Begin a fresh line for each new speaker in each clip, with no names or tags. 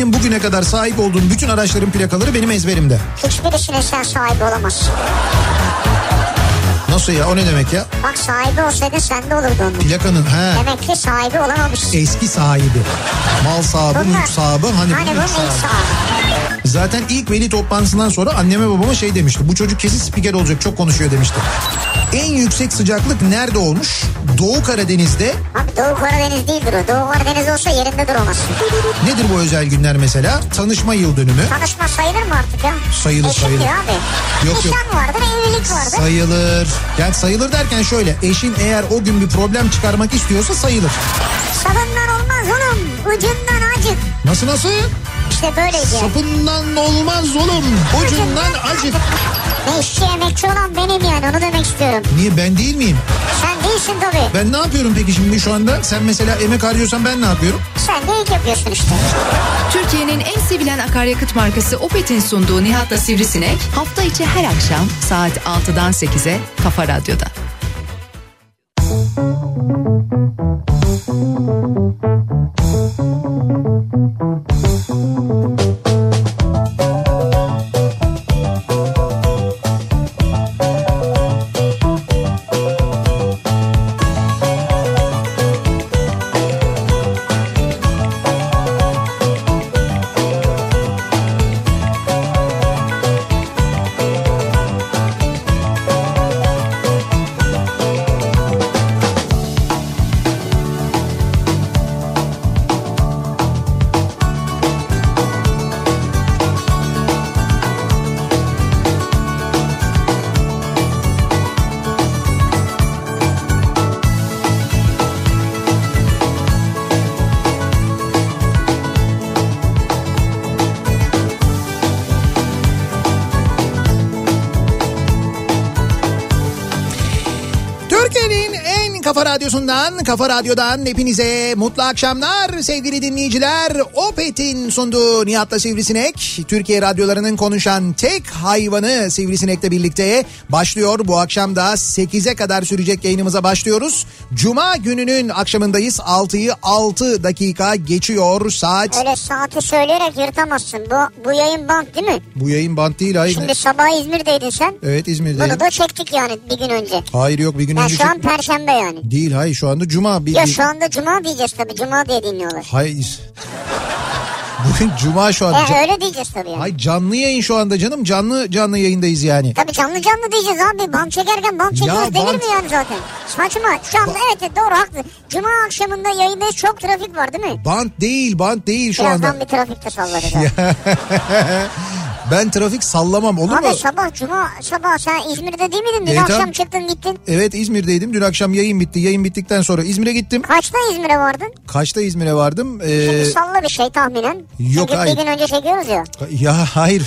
benim bugüne kadar sahip olduğum bütün araçların plakaları benim ezberimde.
Hiçbirisine sen sahibi olamazsın.
Nasıl ya o ne demek ya?
Bak sahibi olsaydın sen de olurdu onun.
Plakanın he
Demek ki sahibi olamamışsın.
eski sahibi. Mal sahibi,
Bunlar-
mülk sahibi hani,
Hani
bu mülk sahibi.
sahibi.
Zaten ilk veli toplantısından sonra anneme babama şey demişti. Bu çocuk kesin spiker olacak çok konuşuyor demişti. En yüksek sıcaklık nerede olmuş? Doğu Karadeniz'de.
Abi Doğu Karadeniz değildir o. Doğu Karadeniz olsa yerinde duramazsın.
Nedir bu özel günler mesela? Tanışma yıl dönümü.
Tanışma sayılır mı artık ya?
Sayılır,
Eşit
sayılır.
abi.
Yok, yok.
Nişan vardır, evlilik vardır.
Sayılır. Yani sayılır derken şöyle eşin eğer o gün bir problem çıkarmak istiyorsa sayılır.
Salından olmaz oğlum. Ucundan acık.
Nasıl nasıl?
İşte yani.
Sapından olmaz oğlum. Ucundan acık.
Ne işçi emekçi olan benim yani onu demek istiyorum.
Niye ben değil miyim?
Sen değilsin tabii.
Ben ne yapıyorum peki şimdi şu anda? Sen mesela emek harcıyorsan ben ne yapıyorum?
Sen de ilk yapıyorsun işte.
Türkiye'nin en sevilen akaryakıt markası Opet'in sunduğu Nihat'la Sivrisinek hafta içi her akşam saat 6'dan 8'e Kafa Radyo'da.
Türkiye'nin radyosundan, kafa radyodan hepinize mutlu akşamlar sevgili dinleyiciler. Opet'in sunduğu Nihat'la Sivrisinek, Türkiye radyolarının konuşan tek hayvanı Sivrisinek'le birlikte başlıyor. Bu akşam da 8'e kadar sürecek yayınımıza başlıyoruz. Cuma gününün akşamındayız. 6'yı 6 dakika geçiyor saat.
Öyle saati söyleyerek yırtamazsın. Bu, bu yayın bant değil mi?
Bu yayın bant değil hayır.
Şimdi sabah İzmir'deydin sen.
Evet İzmir'deyim.
Bunu da çektik yani bir gün önce.
Hayır yok bir gün
Ya
önce.
şu an
çek-
perşembe yani.
Değil hayır şu anda Cuma. Bir,
Ya şu anda cuma diyeceğiz tabii. Cuma diye dinliyorlar.
Hayır. Bugün Cuma şu an.
E öyle diyeceğiz tabii yani.
Hayır canlı yayın şu anda canım. Canlı canlı yayındayız yani.
Tabii canlı canlı diyeceğiz abi. Bant çekerken bant çekiyoruz denir
bant-
mi yani zaten? Saçma. Şu anda evet evet, doğru haklı. Cuma akşamında yayındayız çok trafik var değil mi?
Bant değil bant değil şu
Birazdan
anda.
bir trafikte sallarız. abi.
Ben trafik sallamam olur mu?
Abi sabah cuma sabah sen İzmir'de değil miydin? Dün
Evet,
akşam
abi.
çıktın gittin.
Evet İzmir'deydim. Dün akşam yayın bitti. Yayın bittikten sonra İzmir'e gittim.
Kaçta İzmir'e vardın?
Kaçta İzmir'e vardım? Ee,
Şimdi salla bir şey tahminen.
yok,
Çünkü
hayır.
bir gün önce çekiyoruz ya.
ya hayır.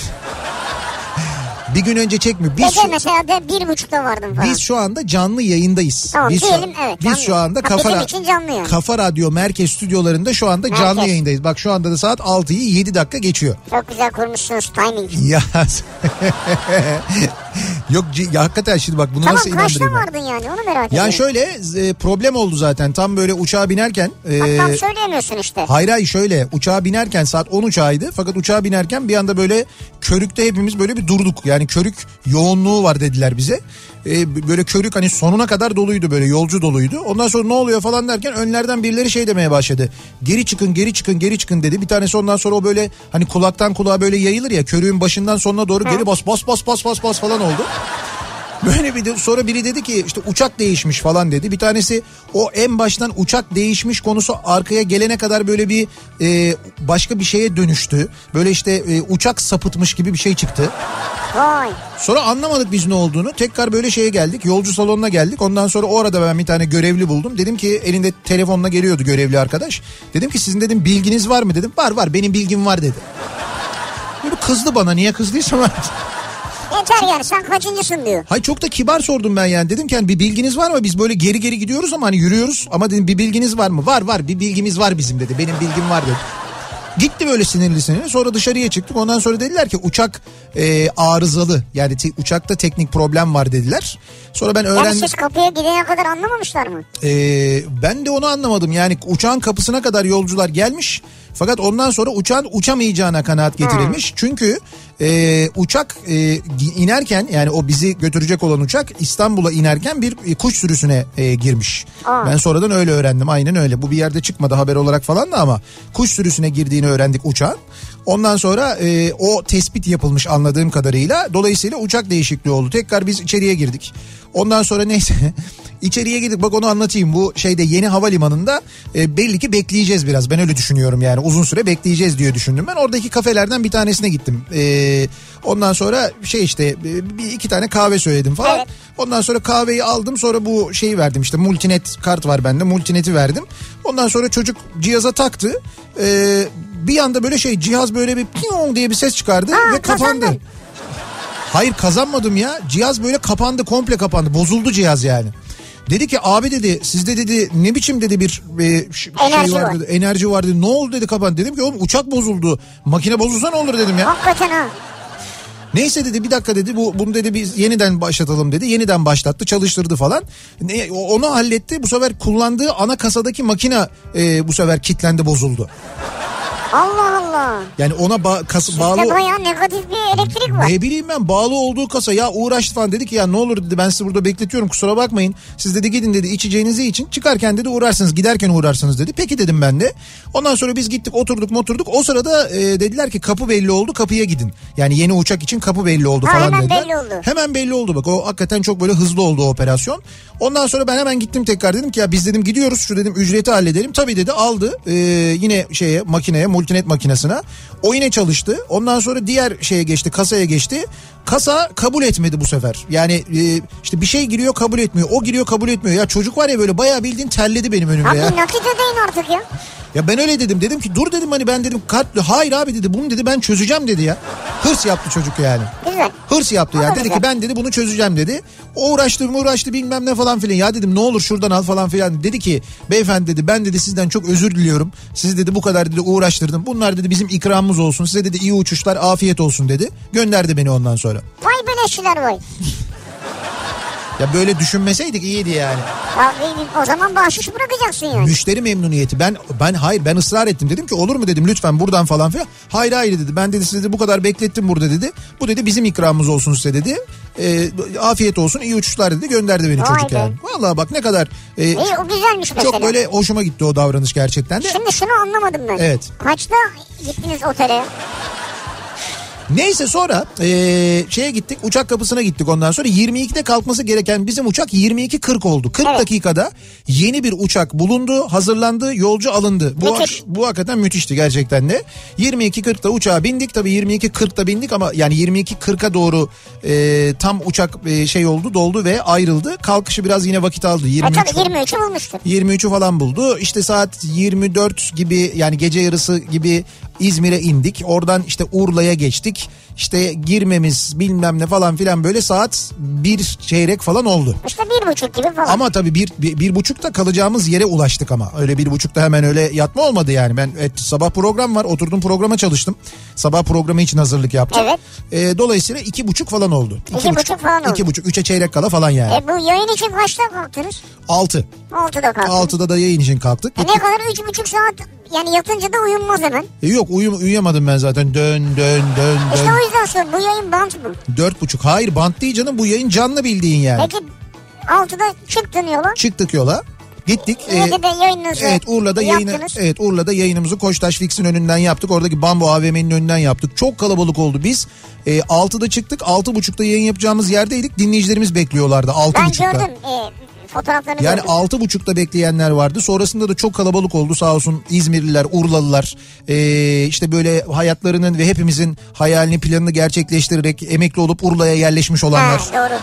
Bir gün önce çekmiyor. Biz
Gece
şu,
mesela de bir buçukta vardım falan.
biz şu anda canlı yayındayız.
Tamam,
biz
diyelim,
şu,
evet,
Biz
canlı.
şu anda
Ha,
Kafa, Ra-
canlı yani.
Kafa Radyo Merkez stüdyolarında şu anda canlı
Merkez.
yayındayız. Bak şu anda da saat 6'yı 7 dakika geçiyor.
Çok güzel kurmuşsunuz timing.
Ya Yok ya hakikaten şimdi bak bunu
Tamam
nasıl
kaçta
inandırayım ben?
vardın yani onu merak ediyorum.
Yani şöyle e, problem oldu zaten tam böyle uçağa binerken. e,
Bak tam söyleyemiyorsun işte.
hayır hayır şöyle uçağa binerken saat 10 uçağıydı. Fakat uçağa binerken bir anda böyle körükte hepimiz böyle bir durduk. Yani körük yoğunluğu var dediler bize. E, böyle körük hani sonuna kadar doluydu böyle yolcu doluydu. Ondan sonra ne oluyor falan derken önlerden birileri şey demeye başladı. Geri çıkın geri çıkın geri çıkın dedi. Bir tanesi ondan sonra o böyle hani kulaktan kulağa böyle yayılır ya körüğün başından sonuna doğru geri bas bas bas bas bas bas falan oldu. Böyle bir de sonra biri dedi ki işte uçak değişmiş falan dedi. Bir tanesi o en baştan uçak değişmiş konusu arkaya gelene kadar böyle bir e, başka bir şeye dönüştü. Böyle işte e, uçak sapıtmış gibi bir şey çıktı.
Vay.
Sonra anlamadık biz ne olduğunu. Tekrar böyle şeye geldik. Yolcu salonuna geldik. Ondan sonra o arada ben bir tane görevli buldum. Dedim ki elinde telefonla geliyordu görevli arkadaş. Dedim ki sizin dedim bilginiz var mı dedim. Var var benim bilgim var dedi. Böyle kızdı bana niye kızdıysam artık.
Yeter yani sen kaçıncısın diyor.
Hay çok da kibar sordum ben yani. Dedim ki hani bir bilginiz var mı? Biz böyle geri geri gidiyoruz ama hani yürüyoruz. Ama dedim bir bilginiz var mı? Var var bir bilgimiz var bizim dedi. Benim bilgim var dedi. Gitti böyle sinirli sinirli. Sonra dışarıya çıktık. Ondan sonra dediler ki uçak e, arızalı. Yani te- uçakta teknik problem var dediler. Sonra ben
Yani
öğrendim.
siz kapıya gidene kadar anlamamışlar mı?
Ee, ben de onu anlamadım. Yani uçağın kapısına kadar yolcular gelmiş. Fakat ondan sonra uçağın uçamayacağına kanaat getirilmiş. Çünkü e, uçak e, inerken yani o bizi götürecek olan uçak İstanbul'a inerken bir e, kuş sürüsüne e, girmiş.
Aa.
Ben sonradan öyle öğrendim aynen öyle. Bu bir yerde çıkmadı haber olarak falan da ama kuş sürüsüne girdiğini öğrendik uçağın. Ondan sonra e, o tespit yapılmış anladığım kadarıyla. Dolayısıyla uçak değişikliği oldu. Tekrar biz içeriye girdik. Ondan sonra neyse içeriye girdik bak onu anlatayım. Bu şeyde yeni havalimanında e, belli ki bekleyeceğiz biraz. Ben öyle düşünüyorum yani uzun süre bekleyeceğiz diye düşündüm. Ben oradaki kafelerden bir tanesine gittim. E, ondan sonra şey işte e, bir iki tane kahve söyledim falan.
Evet.
Ondan sonra kahveyi aldım sonra bu şeyi verdim işte multinet kart var bende multineti verdim. Ondan sonra çocuk cihaza taktı. Ee, bir anda böyle şey cihaz böyle bir piyong diye bir ses çıkardı
Ha,
ve kapandı.
kazandın.
Hayır kazanmadım ya. Cihaz böyle kapandı komple kapandı. Bozuldu cihaz yani. Dedi ki abi dedi sizde dedi ne biçim dedi bir e, ş-
Enerji
şey var,
var.
dedi. Enerji var dedi. Ne oldu dedi kapandı. Dedim ki oğlum uçak bozuldu. Makine bozulsa ne olur dedim ya.
Hakikaten ha.
Neyse dedi bir dakika dedi bu bunu dedi biz yeniden başlatalım dedi. Yeniden başlattı çalıştırdı falan. Ne, onu halletti. Bu sefer kullandığı ana kasadaki makine e, bu sefer kilitlendi bozuldu.
Allah Allah.
Yani ona ba- kas-
Sizde
bağlı
bayağı negatif bir elektrik var.
ne bileyim ben bağlı olduğu kasa ya uğraştı falan dedi ki ya ne olur dedi ben sizi burada bekletiyorum kusura bakmayın. Siz dedi gidin dedi içeceğinizi için çıkarken dedi uğrarsınız giderken uğrarsınız dedi. Peki dedim ben de. Ondan sonra biz gittik oturduk oturduk o sırada e, dediler ki kapı belli oldu kapıya gidin. Yani yeni uçak için kapı belli oldu
Ha,
falan
hemen
dediler.
belli oldu.
Hemen belli oldu bak o hakikaten çok böyle hızlı oldu o operasyon. Ondan sonra ben hemen gittim tekrar dedim ki ya biz dedim gidiyoruz şu dedim ücreti halledelim. Tabii dedi aldı e, yine şeye makineye multinet makinesine. O yine çalıştı. Ondan sonra diğer şeye geçti kasaya geçti. Kasa kabul etmedi bu sefer. Yani e, işte bir şey giriyor kabul etmiyor. O giriyor kabul etmiyor. Ya çocuk var ya böyle bayağı bildiğin terledi benim önümde
Abi
ya.
nakit ödeyin artık ya.
Ya ben öyle dedim. Dedim ki dur dedim hani ben dedim kartlı. Hayır abi dedi bunu dedi ben çözeceğim dedi ya. Hırs yaptı çocuk yani.
Güzel.
Hırs yaptı ya. Dedi ki ben dedi bunu çözeceğim dedi. O uğraştı uğraştı bilmem ne falan filan. Ya dedim ne olur şuradan al falan filan. Dedi ki beyefendi dedi ben dedi sizden çok özür diliyorum. Sizi dedi bu kadar dedi uğraştırdım. Bunlar dedi bizim ikramımız olsun. Size dedi iyi uçuşlar afiyet olsun dedi. Gönderdi beni ondan sonra.
Vay beleşçiler vay.
Ya böyle düşünmeseydik iyiydi yani.
Abi o zaman bahşiş bırakacaksın yani.
Müşteri memnuniyeti. Ben ben hayır ben ısrar ettim. Dedim ki olur mu dedim lütfen buradan falan filan. Hayır hayır dedi. Ben dedi sizi bu kadar beklettim burada dedi. Bu dedi bizim ikramımız olsun size dedi. E, afiyet olsun iyi uçuşlar dedi. Gönderdi beni
Vay
çocuk
be.
yani. Vallahi bak ne kadar e,
İyi o güzelmiş mesela.
çok böyle hoşuma gitti o davranış gerçekten de.
Şimdi şunu anlamadım ben.
Evet.
Kaçta gittiniz otele?
Neyse sonra e, şeye gittik uçak kapısına gittik ondan sonra 22'de kalkması gereken bizim uçak 22.40 oldu. 40
Evet.
dakikada yeni bir uçak bulundu, hazırlandı, yolcu alındı. Bu,
Müthiş.
bu hakikaten müthişti gerçekten de. 22.40'da uçağa bindik tabii 22.40'da bindik ama yani 22.40'a doğru e, tam uçak e, şey oldu doldu ve ayrıldı. Kalkışı biraz yine vakit aldı.
E
23
tabii 23'ü bulmuştur.
23'ü falan buldu. İşte saat 24 gibi yani gece yarısı gibi İzmir'e indik. Oradan işte Urla'ya geçtik. İşte girmemiz bilmem ne falan filan böyle saat bir çeyrek falan oldu.
İşte bir buçuk gibi falan.
Ama tabii bir, bir, bir buçukta kalacağımız yere ulaştık ama. Öyle bir buçukta hemen öyle yatma olmadı yani. Ben evet, sabah program var oturdum programa çalıştım. Sabah programı için hazırlık yaptım.
Evet.
Ee, dolayısıyla iki buçuk falan oldu.
İki buçuk falan oldu.
İki buçuk, üçe çeyrek kala falan yani.
E bu yayın için kaçta kalktınız?
Altı.
Altıda kalktınız.
Altıda da yayın için kalktık.
E ne kadar üç buçuk saat yani yatınca da uyunmaz hemen.
E yok uyum, uyuyamadım ben zaten. Dön dön dön
İşte
dön.
o yüzden sonra bu yayın bant mı?
Dört buçuk. Hayır bant değil canım bu yayın canlı bildiğin yani.
Peki altıda çıktın yola.
Çıktık yola. Gittik.
Yine de yayınınızı
Evet Urla'da yayını
yaptınız.
evet Urla'da yayınımızı Koçtaş Fix'in önünden yaptık. Oradaki Bambu AVM'nin önünden yaptık. Çok kalabalık oldu. Biz e, 6'da çıktık. 6.30'da yayın yapacağımız yerdeydik. Dinleyicilerimiz bekliyorlardı
Ben
6.30'da.
gördüm e, fotoğraflarını
Yani altı buçukta bekleyenler vardı. Sonrasında da çok kalabalık oldu sağ olsun İzmirliler, Urlalılar. Ee, işte böyle hayatlarının ve hepimizin hayalini planını gerçekleştirerek emekli olup Urla'ya yerleşmiş
Ha,
olanlar.
doğru.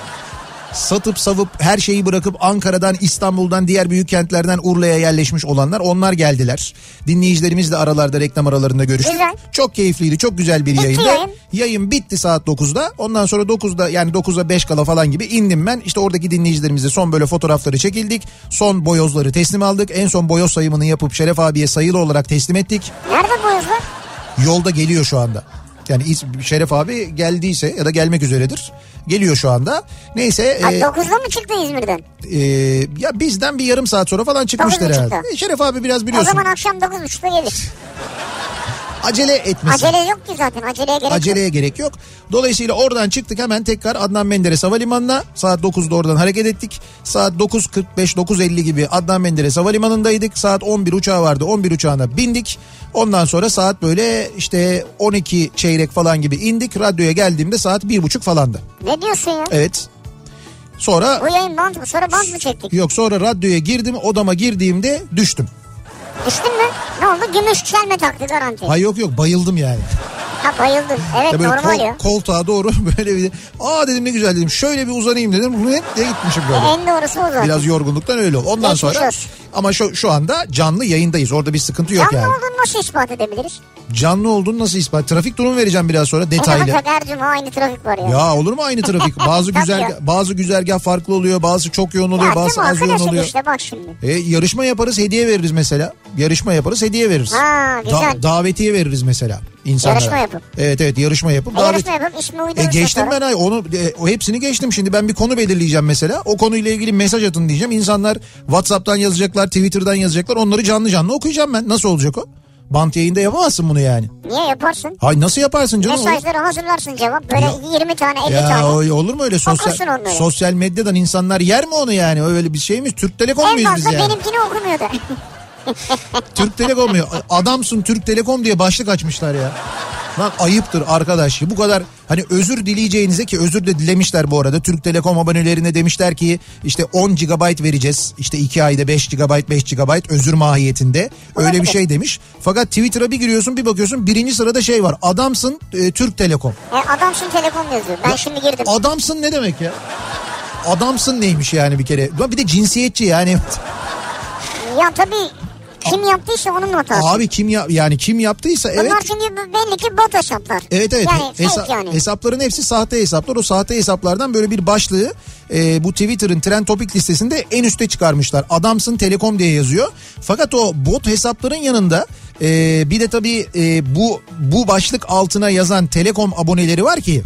Satıp savup her şeyi bırakıp Ankara'dan, İstanbul'dan, diğer büyük kentlerden Urla'ya yerleşmiş olanlar onlar geldiler. Dinleyicilerimiz de aralarda reklam aralarında görüştük.
Güzel.
Çok keyifliydi. Çok güzel bir yayındı.
yayın.
Yayın bitti saat 9'da. Ondan sonra 9'da yani 9'a 5 kala falan gibi indim ben. İşte oradaki dinleyicilerimizle son böyle fotoğrafları çekildik. Son boyozları teslim aldık. En son boyoz sayımını yapıp Şeref abiye sayılı olarak teslim ettik.
Nerede bu yazılar?
Yolda geliyor şu anda. Yani Şeref abi geldiyse ya da gelmek üzeredir. Geliyor şu anda. Neyse.
Ha,
e,
9'da mı çıktı İzmir'den?
ee, ya bizden bir yarım saat sonra falan çıkmışlar herhalde. E, Şeref abi biraz
O
biliyorsun.
zaman akşam 9.30'da gelir.
acele etmesin.
Acele yok ki zaten aceleye gerek
Aceleye
yok.
gerek yok. Dolayısıyla oradan çıktık hemen tekrar Adnan Menderes Havalimanı'na. Saat 9'da oradan hareket ettik. Saat 9.45-9.50 gibi Adnan Menderes Havalimanı'ndaydık. Saat 11 uçağı vardı. 11 uçağına bindik. Ondan sonra saat böyle işte 12 çeyrek falan gibi indik. Radyoya geldiğimde saat 1.30 falandı.
Ne diyorsun ya?
Evet. Sonra
Bu yayın bant mı? Sonra bant mı çektik?
yok sonra radyoya girdim odama girdiğimde düştüm.
Düştün mü? Ne oldu? Gümüş çelme taktı garanti.
Hay yok yok bayıldım yani.
Ha bayıldın. Evet
Ya böyle
normal
kol-
ya.
koltuğa doğru böyle bir aa dedim ne güzel dedim. Şöyle bir uzanayım dedim. Bu ne diye gitmişim böyle.
En doğrusu o zaten.
Biraz yorgunluktan öyle oldu. Ondan
Geçmiş
sonra
olsun.
ama şu, şu anda canlı yayındayız. Orada bir sıkıntı yok
Canlı
yani.
olduğunu nasıl ispat edebiliriz?
Canlı olduğunu nasıl ispat? Trafik durumu vereceğim biraz sonra
Ne
detaylı.
her cuma aynı trafik var ya.
Ya olur mu aynı trafik? Bazı
ya.
bazı güzergah farklı oluyor, bazı çok yoğun oluyor,
Ya
bazı az yoğun oluyor.
işte bak şimdi.
E, yarışma yaparız, hediye veririz mesela. Yarışma yaparız, hediye veririz.
Ha, güzel.
davetiye veririz mesela insanlara.
Yarışma yapıp.
Evet evet yarışma yapıp.
E, yarışma yapıp ismi
E
uydurursak
geçtim
sonra.
ben ay onu e, o hepsini geçtim şimdi ben bir konu belirleyeceğim mesela. O konuyla ilgili mesaj atın diyeceğim. İnsanlar WhatsApp'tan yazacaklar, Twitter'dan yazacaklar. Onları canlı canlı okuyacağım ben. Nasıl olacak o? Bant yayında yapamazsın bunu yani.
Niye yaparsın?
Hay nasıl yaparsın canım?
Mesajları hazırlarsın cevap. Böyle
Ya-
20 tane 50
Ya
tane.
olur mu öyle sosyal sosyal medyadan insanlar yer mi onu yani? Öyle bir şey mi? Türk Telekom
En
muyuz biz
fazla
yani?
benimkini okumuyor da.
Türk Telekom mu? Adamsın Türk Telekom diye başlık açmışlar ya. Lan ayıptır arkadaş. Bu kadar hani özür dileyeceğinize ki özür de dilemişler bu arada. Türk Telekom abonelerine demişler ki işte 10 GB vereceğiz. İşte 2 ayda 5 GB 5 GB özür mahiyetinde. Öyle bir şey demiş. Fakat Twitter'a bir giriyorsun bir bakıyorsun birinci sırada şey var. Adamsın e, Türk Telekom.
E, adamsın telekom yazıyor. Ben şimdi girdim.
Adamsın ne demek ya? Adamsın neymiş yani bir kere. Bir de cinsiyetçi yani.
Ya tabii kim yaptıysa onun hatası.
Abi kim ya yani kim yaptıysa evet.
Bunlar çünkü belli ki bot hesaplar.
Evet evet
Yani
Hesa-
yani.
hesapların hepsi sahte hesaplar. O sahte hesaplardan böyle bir başlığı e, bu Twitter'ın trend topik listesinde en üste çıkarmışlar. Adamsın Telekom diye yazıyor. Fakat o bot hesapların yanında e, bir de tabii e, bu bu başlık altına yazan Telekom aboneleri var ki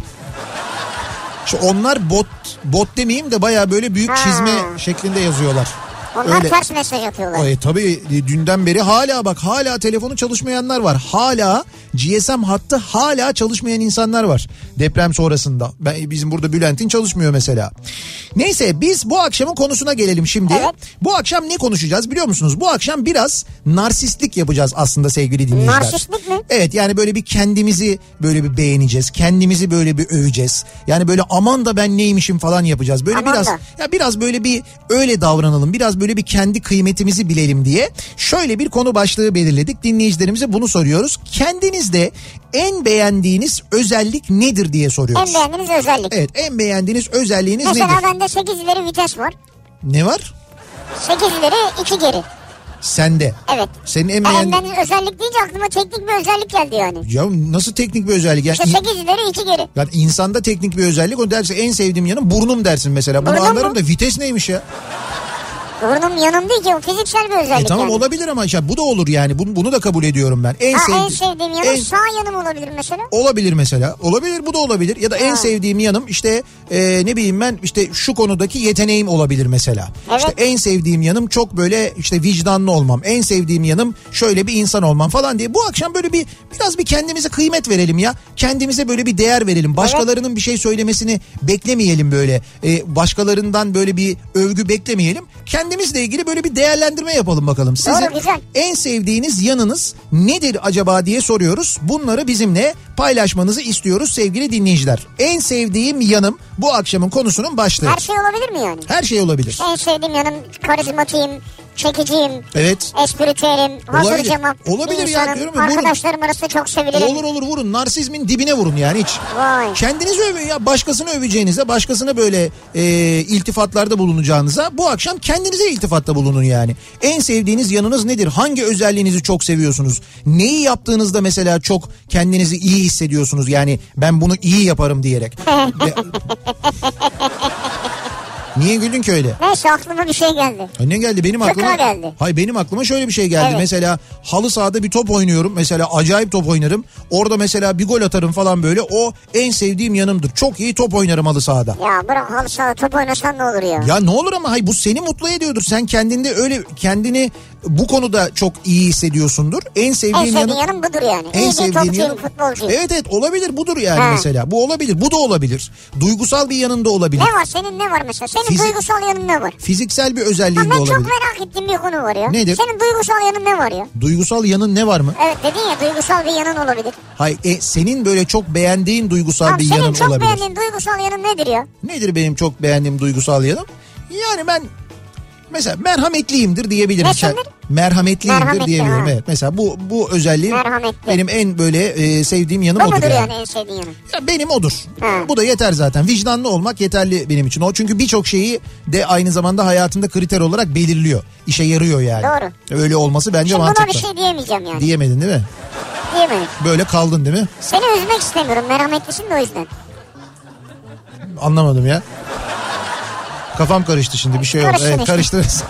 onlar bot bot demeyeyim de baya böyle büyük
Ha.
çizme şeklinde yazıyorlar.
Onlar
Öyle.
ters mesaj atıyorlar.
E, tabii dünden beri hala bak hala telefonu çalışmayanlar var. Hala GSM hattı hala çalışmayan insanlar var deprem sonrasında. Ben bizim burada Bülent'in çalışmıyor mesela. Neyse biz bu akşamın konusuna gelelim şimdi.
Evet.
Bu akşam ne konuşacağız biliyor musunuz? Bu akşam biraz narsistlik yapacağız aslında sevgili dinleyiciler.
Narsistlik mi?
Evet yani böyle bir kendimizi böyle bir beğeneceğiz. Kendimizi böyle bir öveceğiz. Yani böyle aman da ben neymişim falan yapacağız. Böyle
Aman
biraz
da.
ya biraz böyle bir öyle davranalım. Biraz böyle bir kendi kıymetimizi bilelim diye şöyle bir konu başlığı belirledik. Dinleyicilerimize bunu soruyoruz. Kendinizde en beğendiğiniz özellik nedir diye soruyoruz.
En beğendiğiniz özellik.
Evet en beğendiğiniz özelliğiniz
Mesela
nedir?
bende 8 ileri vites var.
Ne var?
8 ileri 2 geri.
Sende.
Evet.
Senin en
En
beğendiğin...
beğendiğiniz özellik deyince aklıma teknik bir özellik geldi yani.
Ya nasıl teknik bir özellik? Yani,
İşte 8 ileri 2 geri.
yani insanda teknik bir özellik o dersin en sevdiğim yanım burnum dersin mesela. Bunu
Burnum
anlarım
mu?
da vites neymiş ya?
Burnum yanım değil ki o fiziksel bir özellik
E tamam
yani.
olabilir ama işte bu da olur yani. Bunu, bunu da kabul ediyorum ben. En,
Ha,
sevdi-
en sevdiğim yanım
en-
sağ yanım olabilir mesela.
Olabilir mesela. Olabilir bu da olabilir. Ya da en
Ha.
sevdiğim yanım işte e, ne bileyim ben işte şu konudaki yeteneğim olabilir mesela.
Evet.
İşte en sevdiğim yanım çok böyle işte vicdanlı olmam. En sevdiğim yanım şöyle bir insan olmam falan diye. Bu akşam böyle bir biraz bir kendimize kıymet verelim ya. Kendimize böyle bir değer verelim. Başkalarının bir şey söylemesini beklemeyelim böyle. E, başkalarından böyle bir övgü beklemeyelim. Kendimizle ilgili böyle bir değerlendirme yapalım bakalım. Sizin
Doğru,
en sevdiğiniz yanınız nedir acaba diye soruyoruz. Bunları bizimle paylaşmanızı istiyoruz sevgili dinleyiciler. En sevdiğim yanım bu akşamın konusunun başlığı.
Her şey olabilir mi yani?
Her şey olabilir.
En sevdiğim yanım karizmatiyim, çekiciyim,
Evet.
espritüelim, hazır
Olabilir.
bir
ya,
insanım.
diyorum ya, vurun.
Arkadaşlarım arasında çok sevilirim.
Olur olur vurun. Narsizmin dibine vurun yani hiç.
Vay.
Kendinizi övün ya. Başkasını öveceğinize, başkasına böyle e, iltifatlarda bulunacağınıza bu akşam kendinize iltifatta bulunun yani. En sevdiğiniz yanınız nedir? Hangi özelliğinizi çok seviyorsunuz? Neyi yaptığınızda mesela çok kendinizi iyi hissediyorsunuz? Yani ben bunu iyi yaparım diyerek. De- Niye güldün ki öyle?
Neyse aklıma bir şey geldi.
Ha, Ne geldi benim
Fıkra
aklıma?
geldi.
Hayır benim aklıma şöyle bir şey geldi.
Evet.
Mesela halı sahada bir top oynuyorum. Mesela acayip top oynarım. Orada mesela bir gol atarım falan böyle. O en sevdiğim yanımdır. Çok iyi top oynarım halı sahada.
Ya bırak halı saha top oynasan ne olur ya.
Ya ne olur ama hay bu seni mutlu ediyordur. Sen kendinde öyle kendini bu konuda çok iyi hissediyorsundur. En
En
sevdiğin
sevdiğin
yanı
yanım budur yani.
en
İyi bir
sevdiğin
topçuyum,
yanı
futbolcuyum.
Evet evet olabilir budur yani
Ha.
mesela. Bu olabilir. Bu da olabilir. Duygusal bir yanında olabilir.
Ne var senin ne var mesela? Senin
Fizik-
duygusal yanın ne var?
Fiziksel bir özelliğin de
ben çok
olabilir.
merak ettiğim bir konu var ya.
Nedir?
Senin duygusal yanın ne var ya?
Duygusal yanın ne var mı?
Evet dedin ya duygusal bir yanın olabilir.
Hay e, senin böyle çok beğendiğin duygusal
Tamam,
bir
senin
yanın
çok
olabilir.
beğendiğin duygusal yanın nedir ya?
Nedir benim çok beğendiğim duygusal yanım? Yani ben mesela merhametliyimdir diyebilirim.
Nesindir?
Merhametliyimdir
Merhametli,
diyebilirim.
ha.
Evet. Mesela bu bu özelliğim
Merhametli.
benim en böyle e, sevdiğim yanım
O
odur yani.
yani en sevdiğin yanın?
Ya benim odur.
Ha.
Bu da yeter zaten. Vicdanlı olmak yeterli benim için. O çünkü birçok şeyi de aynı zamanda hayatında kriter olarak belirliyor. İşe yarıyor yani.
Doğru.
Öyle olması bence
Şimdi
mantıklı.
buna bir şey diyemeyeceğim yani.
Diyemedin değil mi?
Diyemedim.
Böyle kaldın değil mi?
Seni üzmek istemiyorum. Merhametlisin de o yüzden.
Anlamadım ya. Kafam karıştı şimdi bir şey oldu.
Karıştın
Evet karıştınız.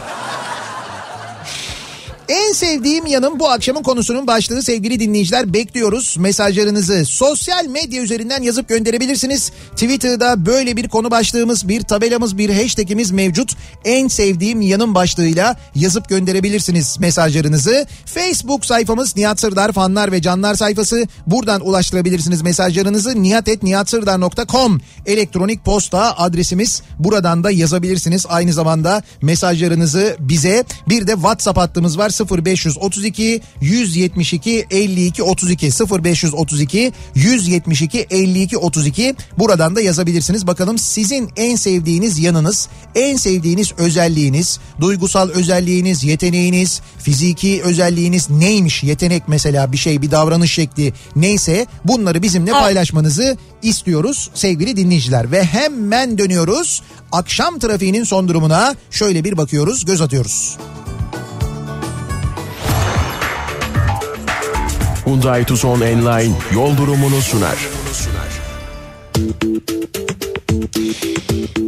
En sevdiğim yanım bu akşamın konusunun başlığı sevgili dinleyiciler bekliyoruz mesajlarınızı. Sosyal medya üzerinden yazıp gönderebilirsiniz. Twitter'da böyle bir konu başlığımız, bir tabelamız, bir hashtagimiz mevcut. En sevdiğim yanım başlığıyla yazıp gönderebilirsiniz mesajlarınızı. Facebook sayfamız Nihat Sırdar fanlar ve canlar sayfası. Buradan ulaştırabilirsiniz mesajlarınızı. nihatetnihatsırdar.com elektronik posta adresimiz. Buradan da yazabilirsiniz. Aynı zamanda mesajlarınızı bize bir de WhatsApp hattımız var 0532 172 52 32 0532 172 52 32 buradan da yazabilirsiniz. Bakalım sizin en sevdiğiniz yanınız, en sevdiğiniz özelliğiniz, duygusal özelliğiniz, yeteneğiniz, fiziki özelliğiniz neymiş? Yetenek mesela bir şey, bir davranış şekli neyse bunları bizimle paylaşmanızı istiyoruz sevgili dinleyiciler. Ve hemen dönüyoruz. Akşam trafiğinin son durumuna şöyle bir bakıyoruz, göz atıyoruz.
Hyundai Tucson Enline yol durumunu sunar.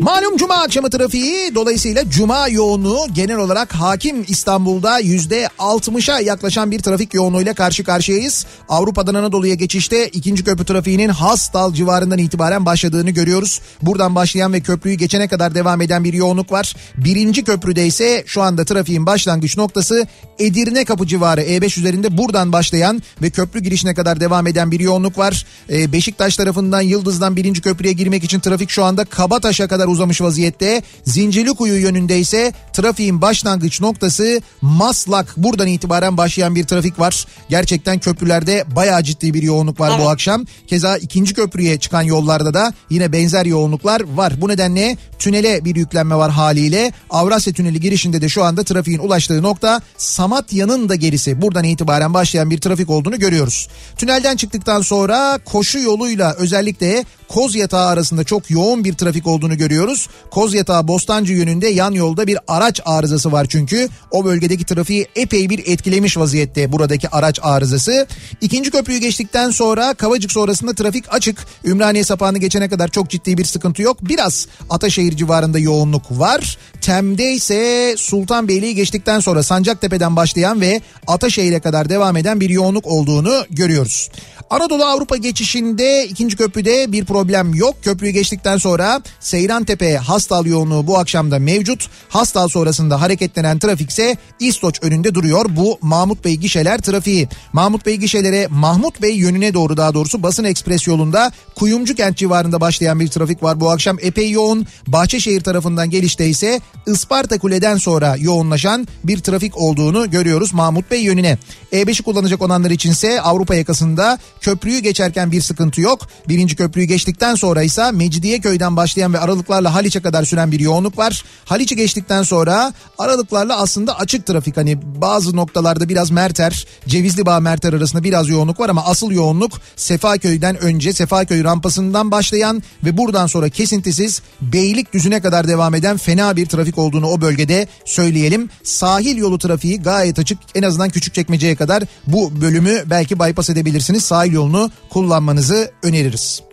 Malum cuma akşamı trafiği dolayısıyla cuma yoğunluğu genel olarak hakim İstanbul'da yüzde 60'a yaklaşan bir trafik yoğunluğuyla karşı karşıyayız. Avrupa'dan Anadolu'ya geçişte ikinci köprü trafiğinin Hastal civarından itibaren başladığını görüyoruz. Buradan başlayan ve köprüyü geçene kadar devam eden bir yoğunluk var. Birinci köprüde ise şu anda trafiğin başlangıç noktası Edirne kapı civarı E5 üzerinde buradan başlayan ve köprü girişine kadar devam eden bir yoğunluk var. Ee, Beşiktaş tarafından Yıldız'dan birinci köprüye girmek için trafik şu anda Kabataş'a kadar uzamış vaziyette. Zincirlikuyu yönünde ise trafiğin başlangıç noktası Maslak. Buradan itibaren başlayan bir trafik var. Gerçekten köprülerde bayağı ciddi bir yoğunluk var bu
Evet.
akşam. Keza ikinci köprüye çıkan yollarda da yine benzer yoğunluklar var. Bu nedenle tünele bir yüklenme var haliyle. Avrasya Tüneli girişinde de şu anda trafiğin ulaştığı nokta Samatya'nın da gerisi. Buradan itibaren başlayan bir trafik olduğunu görüyoruz. Tünelden çıktıktan sonra koşu yoluyla özellikle Kozyatağı arasında çok yoğun bir trafik olduğunu görüyoruz. Kozyatağı Bostancı yönünde yan yolda bir araç arızası var çünkü. O bölgedeki trafiği epey bir etkilemiş vaziyette buradaki araç arızası. İkinci köprüyü geçtikten sonra Kavacık sonrasında trafik açık. Ümraniye sapağını geçene kadar çok ciddi bir sıkıntı yok. Biraz Ataşehir civarında yoğunluk var. Tem'de ise Sultanbeyli'yi geçtikten sonra Sancaktepe'den başlayan ve Ataşehir'e kadar devam eden bir yoğunluk olduğunu görüyoruz. Anadolu Avrupa geçişinde ikinci köprüde bir problem yok. Köprüyü geçtikten sonra Seyrantepe Hastal yoğunluğu bu akşamda mevcut. Hastal sonrasında hareketlenen trafik ise İstoç önünde duruyor. Bu Mahmut Bey gişeler trafiği. Mahmut Bey gişelere Mahmut Bey yönüne doğru daha doğrusu Basın Ekspres yolunda Kuyumcu kent civarında başlayan bir trafik var. Bu akşam epey yoğun. Bahçeşehir tarafından gelişte ise Isparta Kule'den sonra yoğunlaşan bir trafik olduğunu görüyoruz Mahmut Bey yönüne. E5'i kullanacak olanlar içinse Avrupa yakasında köprüyü geçerken bir sıkıntı yok. Birinci köprüyü geçtikten sonra ise Mecidiyeköy'den başlayan ve aralıklarla Haliç'e kadar süren bir yoğunluk var. Haliç'i geçtikten sonra aralıklarla aslında açık trafik. Hani bazı noktalarda biraz Merter, Cevizli Merter arasında biraz yoğunluk var ama asıl yoğunluk Sefaköy'den önce Sefaköy rampasından başlayan ve buradan sonra kesintisiz Beylikdüzü'ne kadar devam eden fena bir trafik olduğunu o bölgede söyleyelim. Sahil yolu trafiği gayet açık. En azından Küçükçekmece'ye kadar bu bölümü belki bypass edebilirsiniz. Sahil yolunu kullanmanızı öneririz.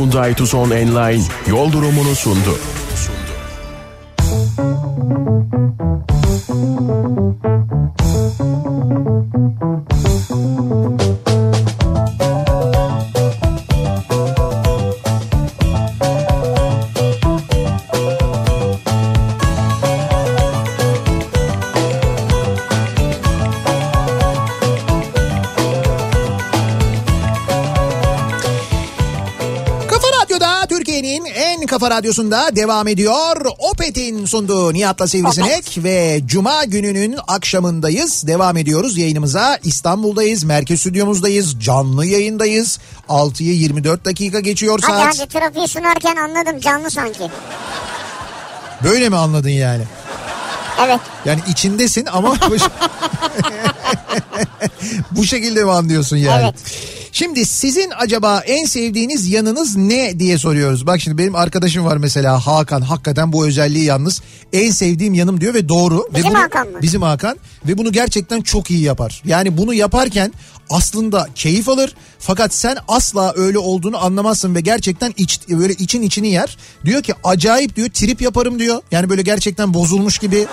Hyundai Tucson Enline yol durumunu sundu.
Kafa Radyosu'nda devam ediyor. Opet'in sunduğu Nihat'la Sivrisinek ve Cuma gününün akşamındayız. Devam ediyoruz yayınımıza. İstanbul'dayız, merkez stüdyomuzdayız, canlı yayındayız. 6'yı 24 dakika geçiyor
Hadi
saat.
hadi trafiği sunarken anladım canlı sanki.
Böyle mi anladın yani?
Evet.
Yani içindesin ama bu şekilde mi anlıyorsun yani?
Evet.
Şimdi sizin acaba en sevdiğiniz yanınız ne diye soruyoruz. Bak şimdi benim arkadaşım var mesela Hakan. Hakikaten bu özelliği yalnız en sevdiğim yanım diyor ve doğru.
Bizim
ve bunu,
Hakan mı?
Bizim Hakan ve bunu gerçekten çok iyi yapar. Yani bunu yaparken aslında keyif alır fakat sen asla öyle olduğunu anlamazsın ve gerçekten iç, böyle için içini yer. Diyor ki acayip diyor trip yaparım diyor. Yani böyle gerçekten bozulmuş gibi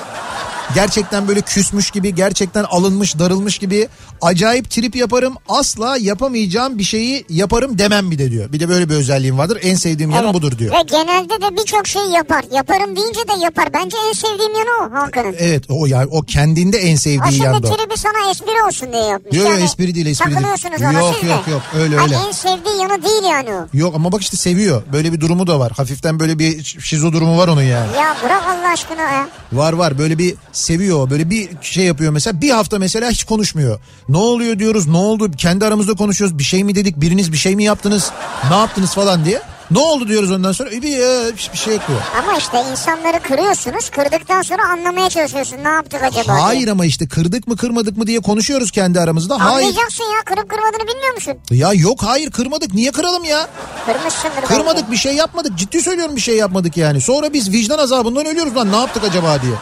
gerçekten böyle küsmüş gibi gerçekten alınmış darılmış gibi acayip trip yaparım asla yapamayacağım bir şeyi yaparım demem bir de diyor. Bir de böyle bir özelliğim vardır en sevdiğim
evet.
budur diyor.
Ve genelde de birçok şey yapar. Yaparım deyince de yapar. Bence en sevdiğim yanı o Hakan'ın.
Evet o yani o kendinde en sevdiği
Aslında
yandı o.
tribi sana espri olsun diye yapmış.
Yok, yok, espri değil, espri değil.
Takılıyorsunuz ona
Yok,
siz de.
yok, yok, öyle,
Ay,
öyle.
En sevdiği yanı değil yani o.
Yok ama bak işte seviyor. Böyle bir durumu da var. Hafiften böyle bir şizo durumu var onun yani.
Ya bırak Allah aşkına ya.
Var var böyle bir seviyor. Böyle bir şey yapıyor mesela. Bir hafta mesela hiç konuşmuyor. Ne oluyor diyoruz. Ne oldu? Kendi aramızda konuşuyoruz. Bir şey mi dedik? Biriniz bir şey mi yaptınız? Ne yaptınız falan diye. Ne oldu diyoruz ondan sonra. Bir, bir, bir şey yapıyor.
Ama işte insanları kırıyorsunuz. Kırdıktan sonra anlamaya çalışıyorsun. Ne yaptık acaba?
Hayır
diye.
ama işte kırdık mı kırmadık mı diye konuşuyoruz kendi aramızda. Hayır.
Anlayacaksın ya kırıp kırmadığını bilmiyor musun?
Ya yok hayır kırmadık. Niye kıralım ya?
Kırmışsındır belki.
Kırmadık bir şey yapmadık. Ciddi söylüyorum bir şey yapmadık yani. Sonra biz vicdan azabından ölüyoruz lan ne yaptık acaba diye.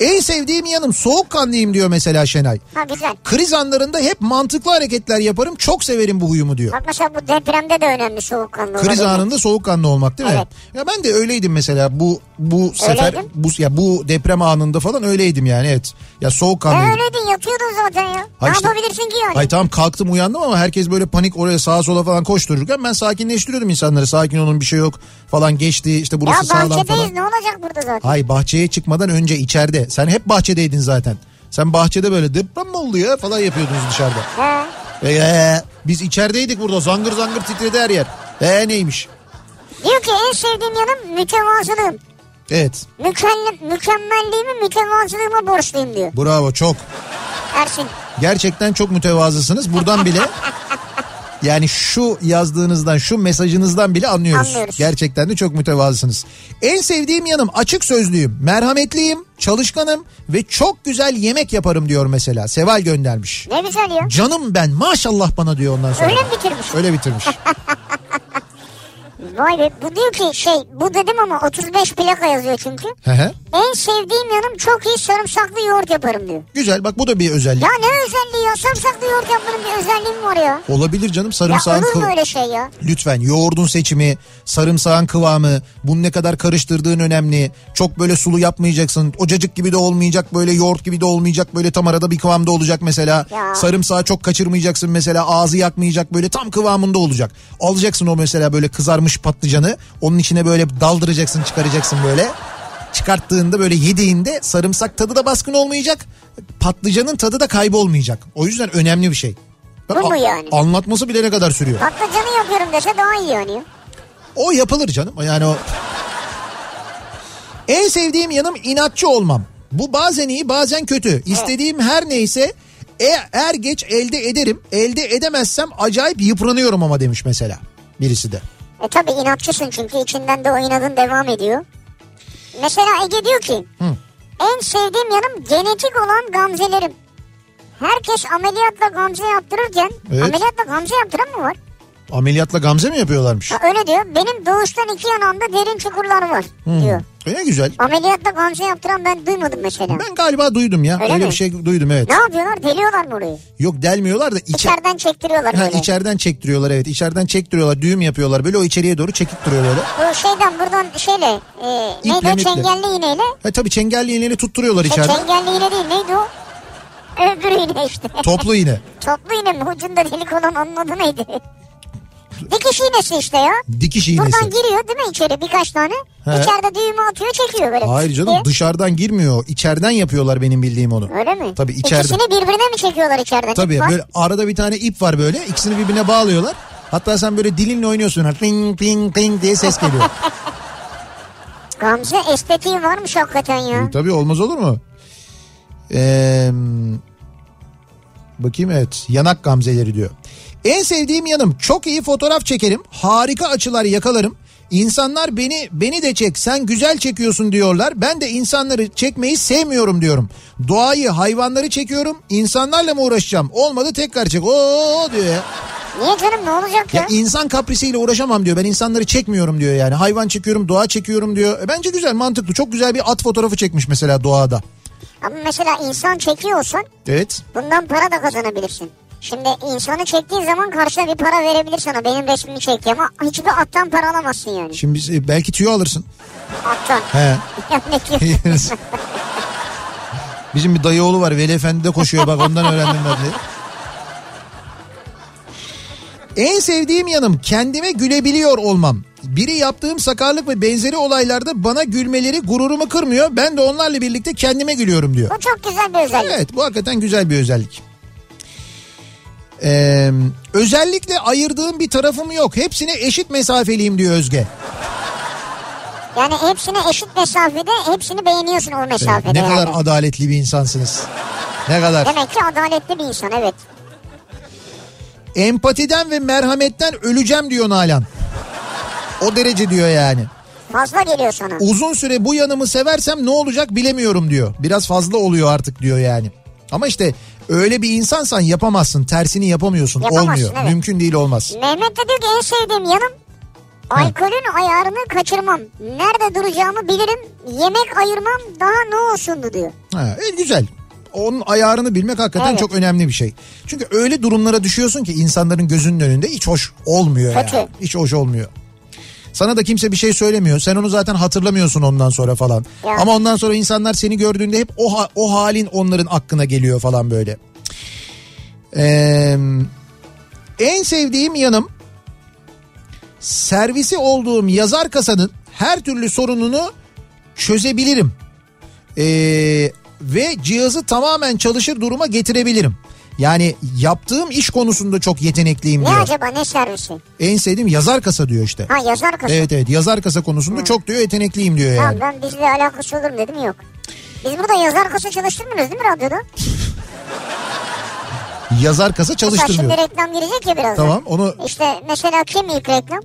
En sevdiğim yanım soğukkanlıyım diyor mesela Şenay.
Ha güzel.
Kriz anlarında hep mantıklı hareketler yaparım. Çok severim bu huyumu diyor.
Bak mesela bu depremde de önemli soğukkanlı
Kriz
olabilmek.
anında soğukkanlı olmak değil mi?
Evet.
Ya ben de öyleydim mesela bu bu sefer
Öyleydin.
bu ya bu deprem anında falan öyleydim yani evet. Ya
E
soğukkanlıydım.
öyleydin yatıyordun zaten ya.
Ha
ne
işte-
yapabilirsin ki yani?
Ay tamam kalktım uyandım ama herkes böyle panik oraya sağa sola falan koştururken ben sakinleştiriyordum insanları. Sakin olun bir şey yok falan geçti işte
ya
burası sağlam
bahçedeyiz
falan.
ne olacak burada zaten?
Hay bahçeye çıkmadan önce içeride. Sen hep bahçedeydin zaten. Sen bahçede böyle deprem mi oldu ya falan yapıyordunuz dışarıda.
He.
Ee, biz içerideydik burada zangır zangır titredi her yer. Ee neymiş?
Diyor ki en sevdiğim yanım mütevazılığım.
Evet
Mükemmel, mükemmelliğimi mütevazılığıma borçluyum diyor
bravo çok.
Ersin.
Gerçekten çok mütevazısınız. Buradan bile yani şu yazdığınızdan şu mesajınızdan bile anlıyoruz.
Anlıyoruz.
Gerçekten de çok mütevazısınız. En sevdiğim yanım açık sözlüyüm, merhametliyim, çalışkanım ve çok güzel yemek yaparım diyor mesela. Seval göndermiş.
Ne güzel ya.
Canım ben maşallah bana diyor ondan sonra.
Öyle mi bitirmiş?
Öyle bitirmiş.
Vay be bu diyor ki şey bu dedim ama 35 plaka yazıyor çünkü.
Hı hı.
En sevdiğim yanım çok iyi sarımsaklı yoğurt yaparım diyor.
Güzel bak bu da bir özellik.
Ya ne özelliği ya sarımsaklı yoğurt yapmanın bir özelliği mi var ya?
Olabilir canım
Ya
sarımsağın
olur mu öyle şey ya?
Lütfen yoğurdun seçimi, sarımsağın kıvamı, bunu ne kadar karıştırdığın önemli. Çok böyle sulu yapmayacaksın. Ocacık gibi de olmayacak, böyle yoğurt gibi de olmayacak. Böyle tam arada bir kıvamda olacak mesela.
Ya.
Sarımsağı çok kaçırmayacaksın mesela. Ağzı yakmayacak böyle tam kıvamında olacak. Alacaksın o mesela böyle kızarmış patlıcanı. Onun içine böyle daldıracaksın, çıkaracaksın böyle. Çıkarttığında böyle yediğinde sarımsak tadı da baskın olmayacak. Patlıcanın tadı da kaybolmayacak. O yüzden önemli bir şey.
Bu mu yani?
Anlatması bile ne kadar sürüyor.
Patlıcanı yapıyorum dese daha iyi yani.
O yapılır canım. Yani o... En sevdiğim yanım inatçı olmam. Bu bazen iyi bazen kötü. İstediğim her neyse e, er geç elde ederim. Elde edemezsem acayip yıpranıyorum ama demiş mesela birisi de.
E tabi inatçısın çünkü içinden de o inadın devam ediyor. Mesela Ege diyor ki en sevdiğim yanım genetik olan gamzelerim. Herkes ameliyatla gamze yaptırırken
Evet.
ameliyatla gamze yaptıran mı var?
Ameliyatla gamze mi yapıyorlarmış?
Ha, öyle diyor. Benim doğuştan iki yanağımda derin çukurlar var diyor.
Öyle güzel.
Ameliyatla gamze yaptıran ben duymadım mesela.
Ben galiba duydum ya.
Öyle
Öyle,
mi?
bir şey duydum evet.
Ne yapıyorlar? Deliyorlar mı orayı?
Yok delmiyorlar da içe...
İçeriden çektiriyorlar
Ha,
böyle.
içeriden çektiriyorlar evet. İçeriden çektiriyorlar. Düğüm yapıyorlar. Böyle o içeriye doğru çekip duruyor böyle.
Bu şeyden buradan şeyle e, neydi o çengelli iğneyle.
Ha, tabii çengelli iğneyle tutturuyorlar
E,
içeriden.
çengelli iğne değil neydi o? Öbür iğne işte.
Toplu iğne.
Toplu iğne mi? Ucunda delik olan onun adı neydi? Dikiş iğnesi işte ya.
Dikiş iğnesi.
Buradan giriyor değil mi içeri birkaç tane?
He.
İçeride düğümü atıyor çekiyor böyle.
Hayır canım
diye.
dışarıdan girmiyor. İçeriden yapıyorlar benim bildiğim onu.
Öyle mi?
Tabii içeride.
İkisini birbirine mi çekiyorlar içeriden?
Tabii böyle arada bir tane ip var böyle. İkisini birbirine bağlıyorlar. Hatta sen böyle dilinle oynuyorsun. Ping ping ping diye ses geliyor.
Gamze estetiği varmış hakikaten ya.
Tabii olmaz olur mu? Ee, bakayım evet yanak gamzeleri diyor. En sevdiğim yanım çok iyi fotoğraf çekerim. Harika açılar yakalarım. İnsanlar beni beni de çek sen güzel çekiyorsun diyorlar. Ben de insanları çekmeyi sevmiyorum diyorum. Doğayı hayvanları çekiyorum. İnsanlarla mı uğraşacağım? Olmadı tekrar çek. Oo diyor ya.
Niye canım ne olacak ya?
Ya insan kaprisiyle uğraşamam diyor. Ben insanları çekmiyorum diyor yani. Hayvan çekiyorum, doğa çekiyorum diyor. E, bence güzel, mantıklı. Çok güzel bir at fotoğrafı çekmiş mesela doğada.
Ama mesela insan çekiyorsan
Evet.
bundan para da kazanabilirsin. Şimdi insanı çektiğin zaman karşına bir para verebilir sana. Benim resmimi çekti ama hiçbir attan para alamazsın yani.
Şimdi biz, e, belki tüyo alırsın.
Attan.
He. Bizim bir dayı oğlu var. Veli Efendi de koşuyor bak ondan öğrendim ben de. En sevdiğim yanım kendime gülebiliyor olmam. Biri yaptığım sakarlık ve benzeri olaylarda bana gülmeleri gururumu kırmıyor. Ben de onlarla birlikte kendime gülüyorum diyor.
Bu çok güzel bir özellik.
Evet bu hakikaten güzel bir özellik. Ee, özellikle ayırdığım bir tarafım yok. Hepsine eşit mesafeliyim diyor Özge.
Yani hepsine eşit mesafede hepsini beğeniyorsun o mesafede.
ne
yani.
kadar adaletli bir insansınız. Ne kadar.
Demek ki adaletli bir insan evet.
Empatiden ve merhametten öleceğim diyor Nalan. O derece diyor yani.
Fazla geliyor sana.
Uzun süre bu yanımı seversem ne olacak bilemiyorum diyor. Biraz fazla oluyor artık diyor yani. Ama işte öyle bir insansan yapamazsın. Tersini yapamıyorsun.
Yapamazsın,
Olmuyor.
evet.
Mümkün değil olmaz.
Mehmet de diyor ki en sevdiğim yanım alkolün ayarını kaçırmam. Nerede duracağımı bilirim. Yemek ayırmam daha ne olsundu diyor.
Ha, e, güzel. Onun ayarını bilmek hakikaten
Evet.
çok önemli bir şey. Çünkü öyle durumlara düşüyorsun ki insanların gözünün önünde hiç hoş olmuyor
Kötü.
yani. Hiç hoş olmuyor. Sana da kimse bir şey söylemiyor. Sen onu zaten hatırlamıyorsun ondan sonra falan.
Ya.
Ama ondan sonra insanlar seni gördüğünde hep o ha- o halin onların aklına geliyor falan böyle. Ee, en sevdiğim yanım servisi olduğum yazar kasanın her türlü sorununu çözebilirim. Ee, ve cihazı tamamen çalışır duruma getirebilirim. Yani yaptığım iş konusunda çok yetenekliyim
Ne
diyor.
acaba ne servisi?
En sevdiğim yazar kasa diyor işte.
Ha yazar kasa.
Evet evet yazar kasa konusunda çok diyor yetenekliyim diyor yani.
Tamam ben bizle alakası olur dedim yok. Biz burada yazar kasa çalıştırmıyoruz değil mi radyoda?
Yazar kasa
Mesela
çalıştırmıyor.
şimdi reklam girecek ya birazdan.
Tamam onu
İşte mesela kim ilk reklam?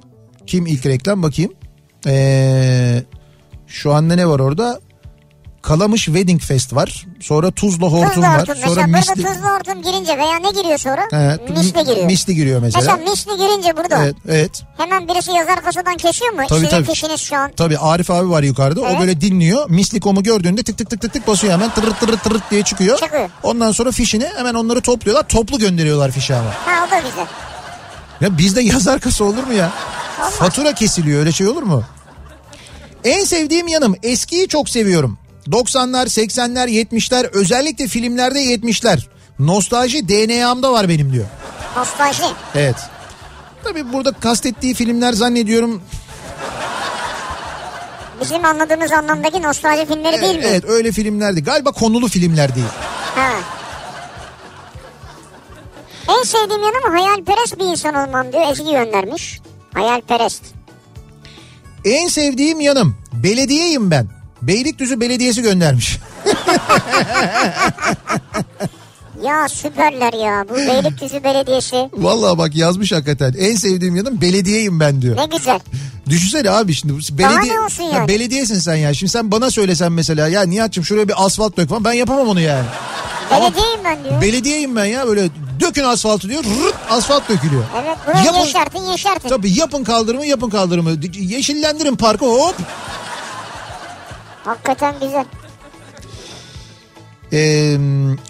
kim ilk reklam bakayım. Ee, şu anda ne var orada? Kalamış Wedding Fest var. Sonra Tuzla Hortum
Tuzlu
var.
hortum.
Sonra
Mesela
Misli...
burada tuzlu hortum girince veya ne giriyor sonra?
He,
misli giriyor.
Misli giriyor mesela.
Mesela misli girince burada.
Evet, evet.
Hemen birisi yazar kasadan kesiyor mu?
Tabii,
Sizin
tabii.
fişiniz şu an.
Tabii Arif abi var yukarıda. O
Evet.
böyle dinliyor. Mislikom'u gördüğünde tık tık tık tık tık basıyor hemen tırırt tırırt tırırt diye çıkıyor.
Çıkıyor.
Ondan sonra fişini hemen onları topluyorlar. Toplu gönderiyorlar fişi ama.
Ha o da güzel.
Ya bizde yazar kasa olur mu ya? Fatura kesiliyor öyle şey olur mu? En sevdiğim yanım eskiyi çok seviyorum. 90'lar, 80'ler, 70'ler özellikle filmlerde 70'ler. Nostalji DNA'mda var benim diyor.
Nostalji.
Evet. Tabii burada kastettiği filmler zannediyorum
Bizim anladığımız anlamdaki nostalji filmleri değil mi?
evet öyle filmlerdi. Galiba konulu filmler değil.
Ha. En sevdiğim yanım hayalperest bir insan olmam diyor. Ezgi göndermiş. Hayalperest.
En sevdiğim yanım belediyeyim ben. Beylikdüzü Belediyesi göndermiş.
Ya süperler ya. Bu Beylikdüzü Belediyesi.
Vallahi bak yazmış hakikaten. En sevdiğim yanım belediyeyim ben diyor.
Ne güzel.
Düşünsene abi şimdi bu
Daha
belediye,
ne olsun
Ya
yani?
belediyesin sen ya. Şimdi sen bana söylesen mesela ya Nihat'cığım şuraya bir asfalt dök falan ben yapamam onu yani. Ama
Belediyeyim ben diyor.
belediyeyim ben ya böyle dökün asfaltı diyor rırt asfalt dökülüyor.
evet burayı
Yapın-
yeşertin yeşertin.
Tabii yapın kaldırımı yapın kaldırımı. Yeşillendirin parkı hop.
Hakikaten güzel.
Ee,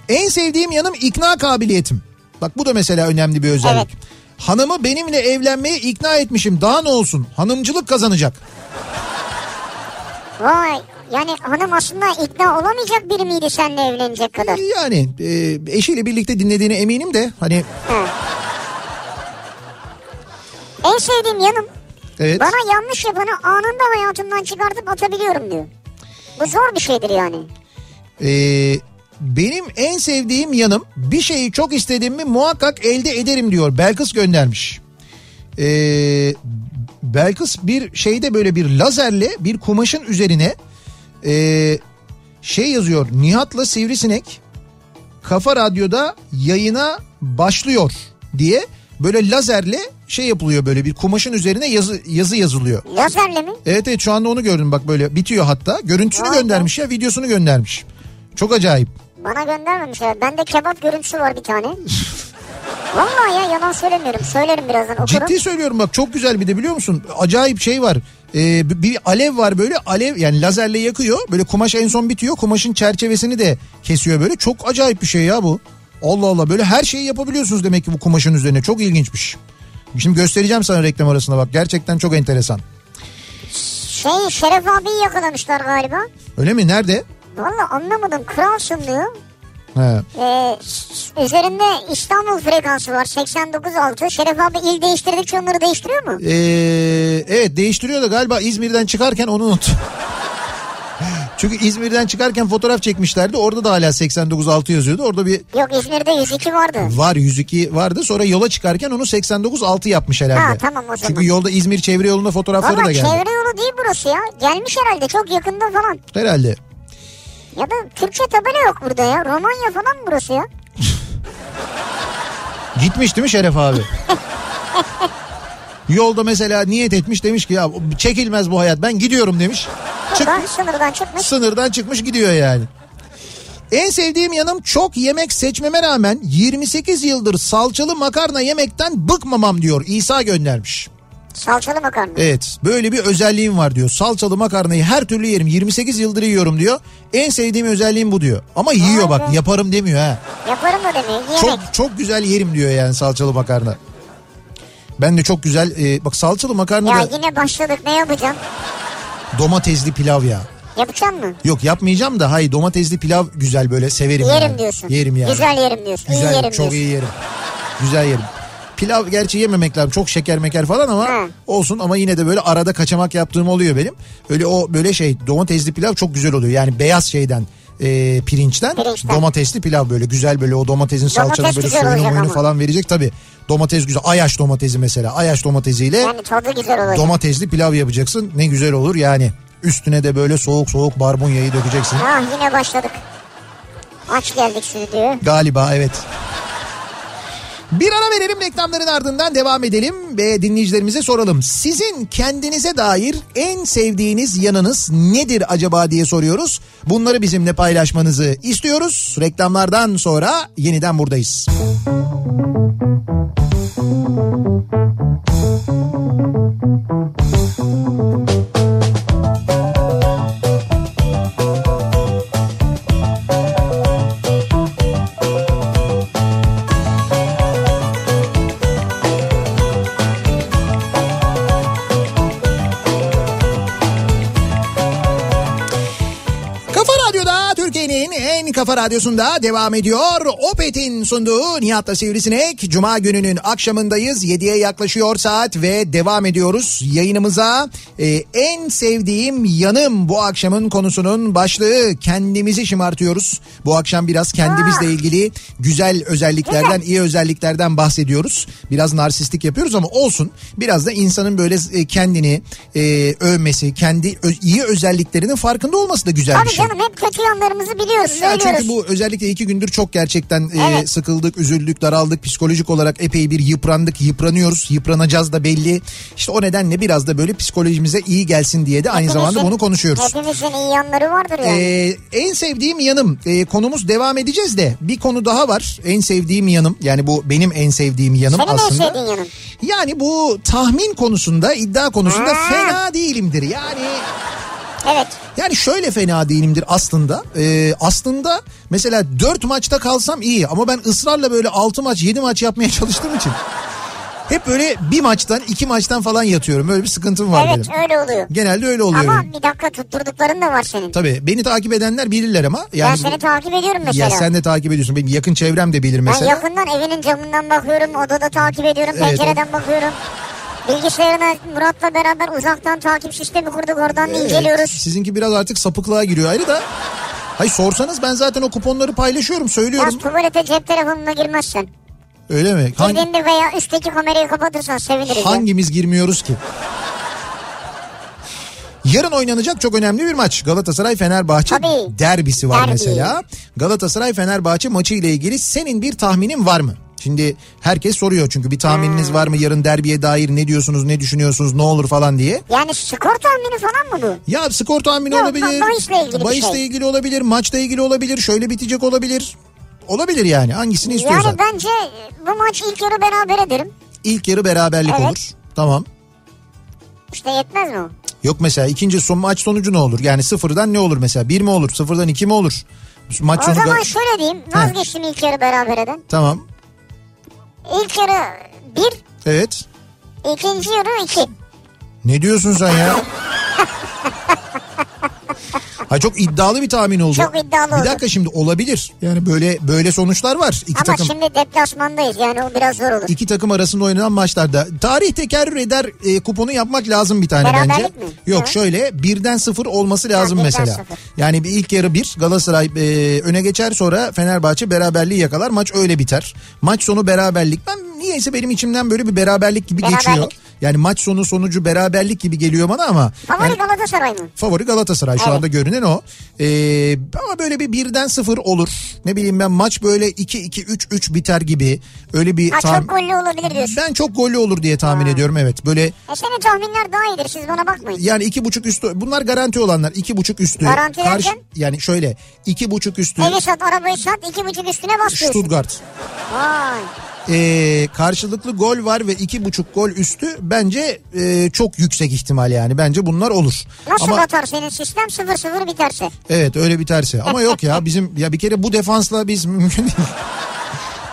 en sevdiğim yanım ikna kabiliyetim. Bak bu da mesela önemli bir özellik.
Evet.
Hanımı benimle evlenmeye ikna etmişim. Daha ne olsun? Hanımcılık kazanacak.
Vay yani hanım aslında ikna olamayacak biri miydi seninle evlenecek kadar?
Yani e, eşiyle birlikte dinlediğine eminim de hani
Ha. En sevdiğim yanım
evet.
bana yanlış yapanı anında hayatımdan çıkartıp atabiliyorum diyor. Bu zor bir şeydir yani.
Ee, benim en sevdiğim yanım bir şeyi çok istediğimi muhakkak elde ederim diyor. Belkıs göndermiş. Ee, Belkıs bir şeyde böyle bir lazerle bir kumaşın üzerine ee, şey yazıyor. Nihat'la Sivrisinek Kafa Radyo'da yayına başlıyor diye böyle lazerle şey yapılıyor böyle bir kumaşın üzerine yazı yazı yazılıyor.
Lazerle mi?
Evet evet şu anda onu gördüm bak böyle bitiyor hatta. Görüntüsünü
Vay be.
göndermiş ya videosunu göndermiş. Çok acayip.
Bana göndermemişler. Bende kebap görüntüsü var bir tane. Vallahi ya yalan söylemiyorum. Söylerim birazdan okurum.
Ciddi söylüyorum bak çok güzel bir de biliyor musun? Acayip şey var. Ee, bir- bir alev var böyle alev yani lazerle yakıyor. Böyle kumaş en son bitiyor. Kumaşın çerçevesini de kesiyor böyle. Çok acayip bir şey ya bu. Allah Allah böyle her şeyi yapabiliyorsunuz demek ki bu kumaşın üzerine. Çok ilginçmiş. Şimdi göstereceğim sana reklam arasında bak. Gerçekten çok enteresan.
Şey Şeref abiyi yakalamışlar galiba.
Öyle mi? Nerede?
Vallahi anlamadım. Kralsın diyor.
He.
Ee, üzerinde İstanbul frekansı var 89.6. Şeref abi il değiştirdikçe onları değiştiriyor mu?
Ee, evet değiştiriyor da galiba İzmir'den çıkarken onu unut. Çünkü İzmir'den çıkarken fotoğraf çekmişlerdi. Orada da hala 89.6 yazıyordu. Orada bir
Yok İzmir'de 102 vardı.
var 102 vardı. Sonra yola çıkarken onu 89.6 yapmış herhalde.
Ha, tamam o zaman.
Çünkü yolda İzmir çevre yolunda fotoğrafları
Valla
da geldi.
çevre yolu değil burası ya. Gelmiş herhalde çok yakında falan.
Herhalde.
Ya da Türkçe tabela yok burada ya. Romanya falan mı burası ya?
Gitmiş değil mi Şeref abi? Yolda mesela niyet etmiş demiş ki ya çekilmez bu hayat ben gidiyorum demiş. Çık,
Buradan sınırdan çıkmış.
sınırdan çıkmış gidiyor yani. En sevdiğim yanım çok yemek seçmeme rağmen 28 yıldır salçalı makarna yemekten bıkmamam diyor İsa göndermiş.
Salçalı makarna.
Evet böyle bir özelliğim var diyor. Salçalı makarnayı her türlü yerim 28 yıldır yiyorum diyor. En sevdiğim özelliğim bu diyor. Ama yiyor
Vay
bak
be.
yaparım demiyor ha.
Yaparım da demiyor. Yemek.
Çok çok güzel yerim diyor yani salçalı makarna. Ben de çok güzel e, bak salçalı makarna
Ya
da
yine başladık ne yapacağım?
domatesli pilav ya.
Yapacağım mı?
Yok yapmayacağım da hayır domatesli pilav güzel böyle severim
Yerim
yani.
diyorsun.
Yerim yani.
Güzel yerim diyorsun.
Güzel
iyi yerim
çok
diyorsun.
iyi yerim. Güzel yerim. Pilav gerçi yememek lazım. Çok şeker meker falan ama
Hı.
olsun ama yine de böyle arada kaçamak yaptığım oluyor benim. Öyle o böyle şey domatesli pilav çok güzel oluyor. Yani beyaz şeyden e, pirinçten,
Pirinçten.
domatesli pilav böyle güzel böyle o domatesin salçanın böyle suyunu muyunu falan verecek tabi. Domates güzel. Ayaş domatesi mesela. Ayaş domatesiyle
Yani tadı güzel olacak.
domatesli pilav yapacaksın. Ne güzel olur yani. Üstüne de böyle soğuk soğuk barbunyayı dökeceksin.
ah yine başladık. Aç geldik stüdyoya.
Galiba evet. Bir ara verelim reklamların ardından devam edelim ve dinleyicilerimize soralım. Sizin kendinize dair en sevdiğiniz yanınız nedir acaba diye soruyoruz. Bunları bizimle paylaşmanızı istiyoruz. Reklamlardan sonra yeniden buradayız. Kafa kafa radyosunda devam ediyor. Opet'in sunduğu Nihat'la Sivrisinek. Cuma gününün akşamındayız. 7'ye yaklaşıyor saat ve devam ediyoruz yayınımıza. Ee, en sevdiğim yanım bu akşamın konusunun başlığı. Kendimizi şımartıyoruz. Bu akşam biraz kendimizle ilgili güzel özelliklerden, iyi özelliklerden bahsediyoruz. Biraz narsistik yapıyoruz ama olsun. Biraz da insanın böyle e, kendini e, övmesi, kendi iyi özelliklerinin farkında olması da güzel bir
Tabii
şey.
canım hep kötü yanlarımızı biliyoruz.
Ya. Çünkü bu özellikle iki gündür çok gerçekten e,
Evet.
sıkıldık, üzüldük, daraldık. Psikolojik olarak epey bir yıprandık, yıpranıyoruz. Yıpranacağız da belli. İşte o nedenle biraz da böyle psikolojimize iyi gelsin diye de aynı
Hepimizin-
zamanda bunu konuşuyoruz.
Hepimizin iyi yanları vardır yani.
Ee, en sevdiğim yanım e, konumuz devam edeceğiz de bir konu daha var. En sevdiğim yanım yani bu benim en sevdiğim yanım
Senin
aslında.
en sevdiğin yanın.
Yani bu tahmin konusunda iddia konusunda
Ha.
fena değilimdir. Yani
Evet.
yani şöyle fena değilimdir aslında. Ee, aslında mesela 4 maçta kalsam iyi ama ben ısrarla böyle 6 maç 7 maç yapmaya çalıştığım için hep böyle bir maçtan iki maçtan falan yatıyorum. Öyle bir sıkıntım var
evet
benim.
öyle oluyor.
Genelde öyle oluyor.
Ama
benim.
bir dakika tutturdukların da var senin.
Tabii beni takip edenler bilirler ama.
ben
Yani
seni
bu-
takip ediyorum mesela.
Ya sen de takip ediyorsun. Benim yakın çevrem de bilir
Ben
mesela.
yakından evinin camından bakıyorum, odada takip ediyorum,
Evet,
pencereden bakıyorum. Bilgisayarına Murat'la beraber uzaktan takip sistemi kurduk oradan
Evet,
inceliyoruz.
Sizinki biraz artık sapıklığa giriyor ayrı da. Hayır sorsanız ben zaten o kuponları paylaşıyorum
Yaz
söylüyorum.
tuvalete cep telefonuna girmezsen.
Öyle mi? Hangi,
Girdiğinde veya üstteki kamerayı kapatırsan seviniriz. ya.
hangimiz girmiyoruz ki? Yarın oynanacak çok önemli bir maç. Galatasaray Fenerbahçe derbisi var
Derbi.
mesela. Galatasaray Fenerbahçe maçı ile ilgili senin bir tahminin var mı? Şimdi herkes soruyor çünkü bir tahmininiz
Hmm.
var mı yarın derbiye dair ne diyorsunuz ne düşünüyorsunuz ne olur falan diye.
Yani skor tahmini falan mı bu?
Ya skor tahmini
Yok,
olabilir.
bahisle ilgili
bahisle
şey.
ilgili olabilir, maçla ilgili olabilir, şöyle bitecek olabilir. Olabilir yani hangisini istiyorsan.
Yani bence bu maç ilk yarı beraber ederim.
İlk yarı beraberlik
Evet.
olur. Tamam.
İşte yetmez mi o?
Yok mesela ikinci son maç sonucu ne olur? Yani sıfırdan ne olur mesela? Bir mi olur? Sıfırdan iki mi olur? Maç
O
sonu
zaman şöyle diyeyim. Vazgeçtim ilk yarı beraber eden.
Tamam.
İlk yarı bir,
Evet.
ikinci yarı iki.
Ne diyorsun sen ya? Ha çok iddialı bir tahmin oldu.
Çok iddialı
Bir dakika şimdi olabilir. Yani böyle böyle sonuçlar var. İki
Ama
takım
şimdi deplasmandayız yani o biraz zor olur.
iki takım arasında oynanan maçlarda tarih tekerrür eder e, kuponu yapmak lazım bir tane
Beraberlik
bence.
mi?
Yok
Evet.
şöyle birden sıfır olması lazım
birden
mesela.
sıfır.
Yani bir ilk yarı bir Galatasaray e, öne geçer sonra Fenerbahçe beraberliği yakalar maç öyle biter. Maç sonu beraberlik ben niyeyse benim içimden böyle bir beraberlik gibi
Beraberlik.
geçiyor. Yani maç sonu sonucu beraberlik gibi geliyor bana ama
Favori
yani
Galatasaray mı?
favori Galatasaray şu
Evet.
anda görünen o. Ee, ama böyle bir birden sıfır olur. Ne bileyim ben maç böyle 2-2-3-3 biter gibi. Öyle bir
Ha
tahmin-
çok gollü olabilir diyorsun.
ben çok gollü olur diye tahmin ediyorum evet. Böyle
E senin tahminler daha iyidir siz bana bakmayın.
yani iki buçuk üstü bunlar garanti olanlar iki buçuk üstü.
Garanti derken?
yani şöyle iki buçuk üstü
Evi sat arabayı sat iki buçuk üstüne bas.
Stuttgart.
Vay.
Ee, karşılıklı gol var ve iki buçuk gol üstü bence e, çok yüksek ihtimal yani bence bunlar olur.
Nasıl
Ama
batar senin sistem 0-0 biterse?
evet öyle biterse ama yok ya bizim ya bir kere bu defansla biz mümkün değil.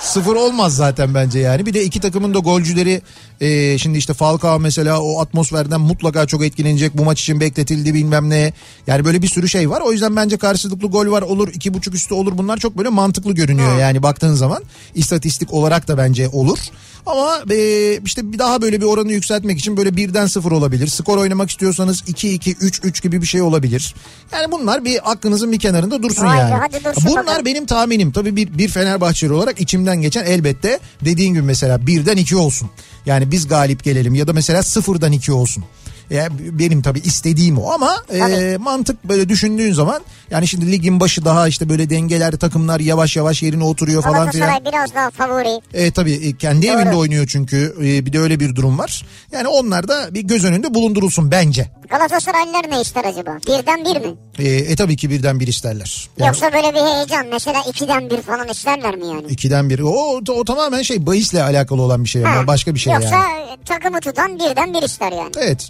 Sıfır olmaz zaten bence yani. Bir de iki takımın da golcüleri e, şimdi işte Falcao mesela o atmosferden mutlaka çok etkilenecek. Bu maç için bekletildi bilmem ne. Yani böyle bir sürü şey var. O yüzden bence karşılıklı gol var olur. iki buçuk üstü olur. Bunlar çok böyle mantıklı görünüyor yani baktığın zaman. istatistik olarak da bence olur. Ama e, işte bir daha böyle bir oranı yükseltmek için böyle birden sıfır olabilir. Skor oynamak istiyorsanız 2-2, 3-3 gibi bir şey olabilir. Yani bunlar bir aklınızın bir kenarında dursun
Vay be,
yani.
hadi dursun
Bunlar
bakalım.
benim tahminim. Tabii bir, bir Fenerbahçeli olarak içimden geçen elbette dediğin gibi mesela birden iki olsun. Yani biz galip gelelim ya da mesela sıfırdan iki olsun. Ya benim tabii istediğim o ama e, mantık böyle düşündüğün zaman yani şimdi ligin başı daha işte böyle dengeler takımlar yavaş yavaş yerine oturuyor falan filan.
Galatasaray biraz daha favori.
E tabii e, kendi
Doğru.
evinde oynuyor çünkü e, bir de öyle bir durum var. Yani onlar da bir göz önünde bulundurulsun bence.
Galatasaraylılar ne ister acaba? Birden bir mi?
E, e tabii ki birden bir isterler. Yani
Yoksa böyle bir heyecan mesela ikiden bir falan isterler mi yani?
ikiden bir. O, o tamamen şey bahisle alakalı olan bir şey
Ha,
başka bir şey
Yoksa
yani.
takımı tutan birden bir ister yani.
Evet.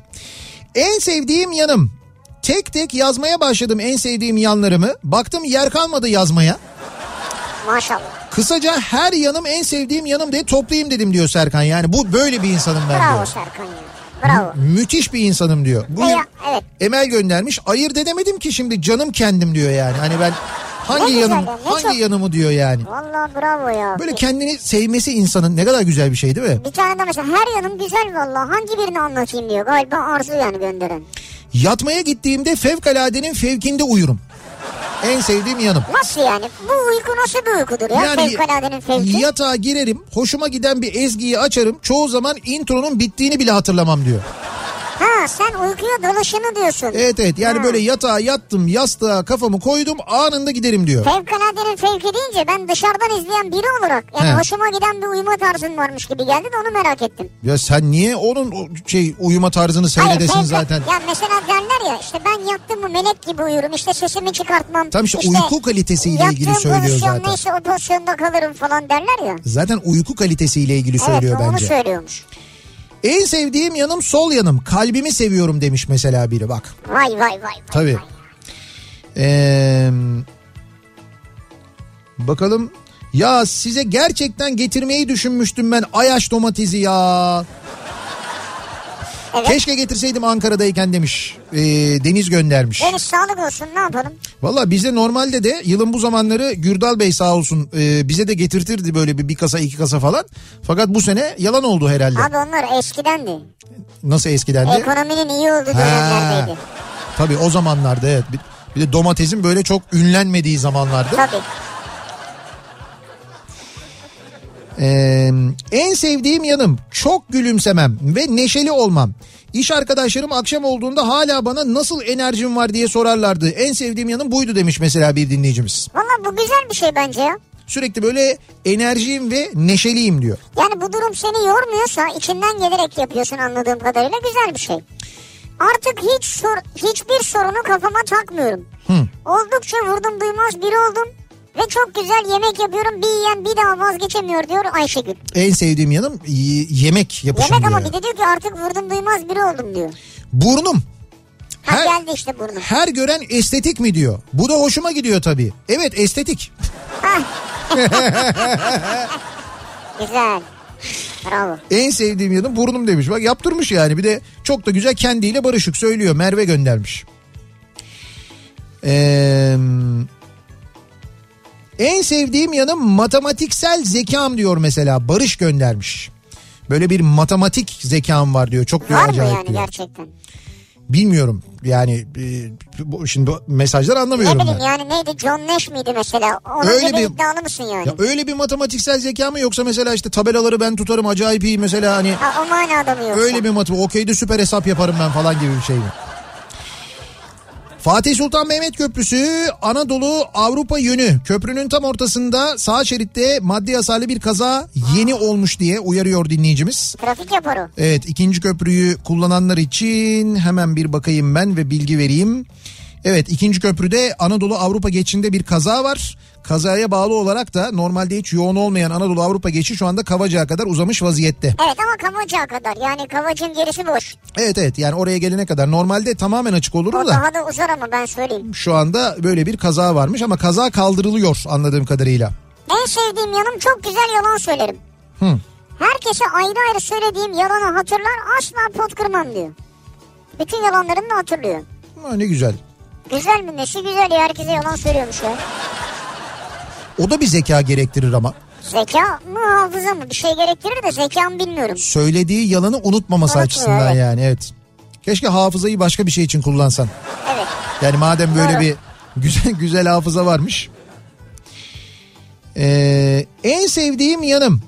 En sevdiğim yanım. Tek tek yazmaya başladım en sevdiğim yanlarımı. Baktım yer kalmadı yazmaya.
Maşallah.
Kısaca her yanım en sevdiğim yanım diye toplayayım dedim diyor Serkan. Yani bu böyle bir insanım ben
Bravo
diyor.
Serkan ya. Bravo.
Müthiş bir insanım diyor. Bugün
E evet.
Emel göndermiş. Ayırt edemedim ki şimdi canım kendim diyor yani. Hani ben hangi
Ne
yanım hangi
çok-
yanımı diyor yani.
Vallahi bravo ya.
Böyle kendini sevmesi insanın ne kadar güzel bir şey değil mi?
Bir tane de mesela her yanım güzel vallahi. Hangi birini anlatayım diyor. Galiba Arzu yani gönderen.
Yatmaya gittiğimde fevkaladenin fevkinde uyurum. En sevdiğim yanım.
Nasıl yani? Bu uyku nasıl bir uykudur ya? Fevkaladenin fevki.
yatağa girerim, hoşuma giden bir ezgiyi açarım. Çoğu zaman intronun bittiğini bile hatırlamam diyor.
Ha sen uykuya dalışını diyorsun.
Evet evet yani
Ha.
böyle yatağa yattım, yastığa kafamı koydum anında giderim diyor.
Fevkaladenin fevki deyince ben dışarıdan izleyen biri olarak yani
He.
hoşuma giden bir uyuma tarzın varmış gibi geldi de onu merak ettim.
Ya sen niye onun şey uyuma tarzını seyredesin
fevka-
zaten?
Ya mesela derler ya işte ben yattım mı melek gibi uyurum işte sesimi çıkartmam.
Tam işte uyku kalitesiyle ilgili
yattığım
söylüyor zaten.
neyse o pozisyonda kalırım falan derler ya.
Zaten uyku kalitesiyle ilgili
Evet
söylüyor
onu
bence.
söylüyormuş.
En sevdiğim yanım sol yanım. Kalbimi seviyorum demiş mesela biri bak.
Vay vay vay. vay
Tabii.
vay.
Ee, bakalım. Ya size gerçekten getirmeyi düşünmüştüm ben Ayaş domatesi ya.
Evet.
Keşke getirseydim Ankara'dayken demiş. Ee, Deniz göndermiş.
Deniz sağlık olsun ne yapalım?
Valla bizde normalde de yılın bu zamanları Gürdal Bey sağ olsun e, bize de getirtirdi böyle bir, bir kasa iki kasa falan. Fakat bu sene yalan oldu herhalde.
Abi onlar eskidendi.
Nasıl eskidendi?
Ekonominin iyi olduğu dönemlerdeydi.
Tabii o zamanlarda evet. Bir, bir de domatesin böyle çok ünlenmediği zamanlardı.
Tabii.
Ee, en sevdiğim yanım çok gülümsemem ve neşeli olmam. İş arkadaşlarım akşam olduğunda hala bana nasıl enerjim var diye sorarlardı. En sevdiğim yanım buydu demiş mesela bir dinleyicimiz.
Valla bu güzel bir şey bence ya.
Sürekli böyle enerjiyim ve neşeliyim diyor.
Yani bu durum seni yormuyorsa içinden gelerek yapıyorsun anladığım kadarıyla güzel bir şey. Artık hiç sor, hiçbir sorunu kafama takmıyorum. Oldukça vurdum duymaz biri oldum. Ve çok güzel yemek yapıyorum. Bir yiyen bir daha vazgeçemiyor diyor Ayşegül.
En sevdiğim yanım yemek yapışım
Yemek ama
diyor.
bir de diyor ki artık vurdum duymaz biri oldum diyor.
Burnum.
Ha
Her-
geldi işte burnum.
Her gören estetik mi diyor. Bu da hoşuma gidiyor tabii. Evet estetik.
Güzel. Bravo.
En sevdiğim yanım burnum demiş. Bak yaptırmış yani. Bir de çok da güzel kendiyle barışık söylüyor. Merve göndermiş. Ee, en sevdiğim yanım matematiksel zekam diyor mesela. Barış göndermiş. Böyle bir matematik zekam var diyor. Çok diyor
Var mı
acayip
yani
diyor.
gerçekten?
Bilmiyorum yani e, şimdi bu mesajları
Ne
anlamıyorum
bileyim
ben.
yani neydi John Nash miydi mesela? Onun
Öyle bir-
iddialı mısın yani?
Ya öyle bir matematiksel zeka mı yoksa mesela işte tabelaları ben tutarım acayip iyi mesela hani
Ha, o manada mı yoksa?
öyle bir matematik okeyde süper hesap yaparım ben falan gibi bir şey mi? Fatih Sultan Mehmet Köprüsü Anadolu Avrupa yönü köprünün tam ortasında sağ şeritte maddi hasarlı bir kaza yeni olmuş diye uyarıyor dinleyicimiz.
Trafik yapar o.
Evet ikinci köprüyü kullananlar için hemen bir bakayım ben ve bilgi vereyim. Evet ikinci köprüde Anadolu Avrupa geçişinde bir kaza var. Kazaya bağlı olarak da normalde hiç yoğun olmayan Anadolu Avrupa geçişi şu anda Kavacık'a kadar uzamış vaziyette.
Evet ama Kavacık'a kadar yani Kavacık'ın gerisi boş.
Evet evet yani oraya gelene kadar normalde tamamen açık olur da
daha da uzar ama ben söyleyeyim.
şu anda böyle bir kaza varmış ama kaza kaldırılıyor anladığım kadarıyla.
En sevdiğim yanım çok güzel yalan söylerim.
Hı.
Herkese ayrı ayrı söylediğim yalanı hatırlar asla pot kırmam diyor. Bütün yalanlarını da hatırlıyor.
Ha, ne güzel.
Güzel mi nesi güzel ya herkese yalan söylüyormuş ya.
O da bir zeka gerektirir ama.
Zeka mı hafıza mı bir şey gerektirir de zekamı bilmiyorum.
Söylediği yalanı unutmaması
Unutmuyor,
açısından
evet.
yani evet. Keşke hafızayı başka bir şey için kullansan.
Evet.
Yani madem böyle
Doğru.
bir güzel güzel hafıza varmış. Ee, en sevdiğim yanım.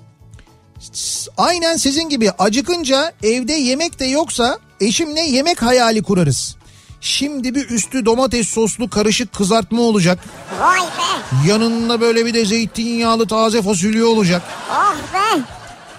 Aynen sizin gibi acıkınca evde yemek de yoksa eşimle yemek hayali kurarız. Şimdi bir üstü domates soslu karışık kızartma olacak.
Vay be.
Yanında böyle bir de zeytinyağlı taze fasulye olacak.
Oh be.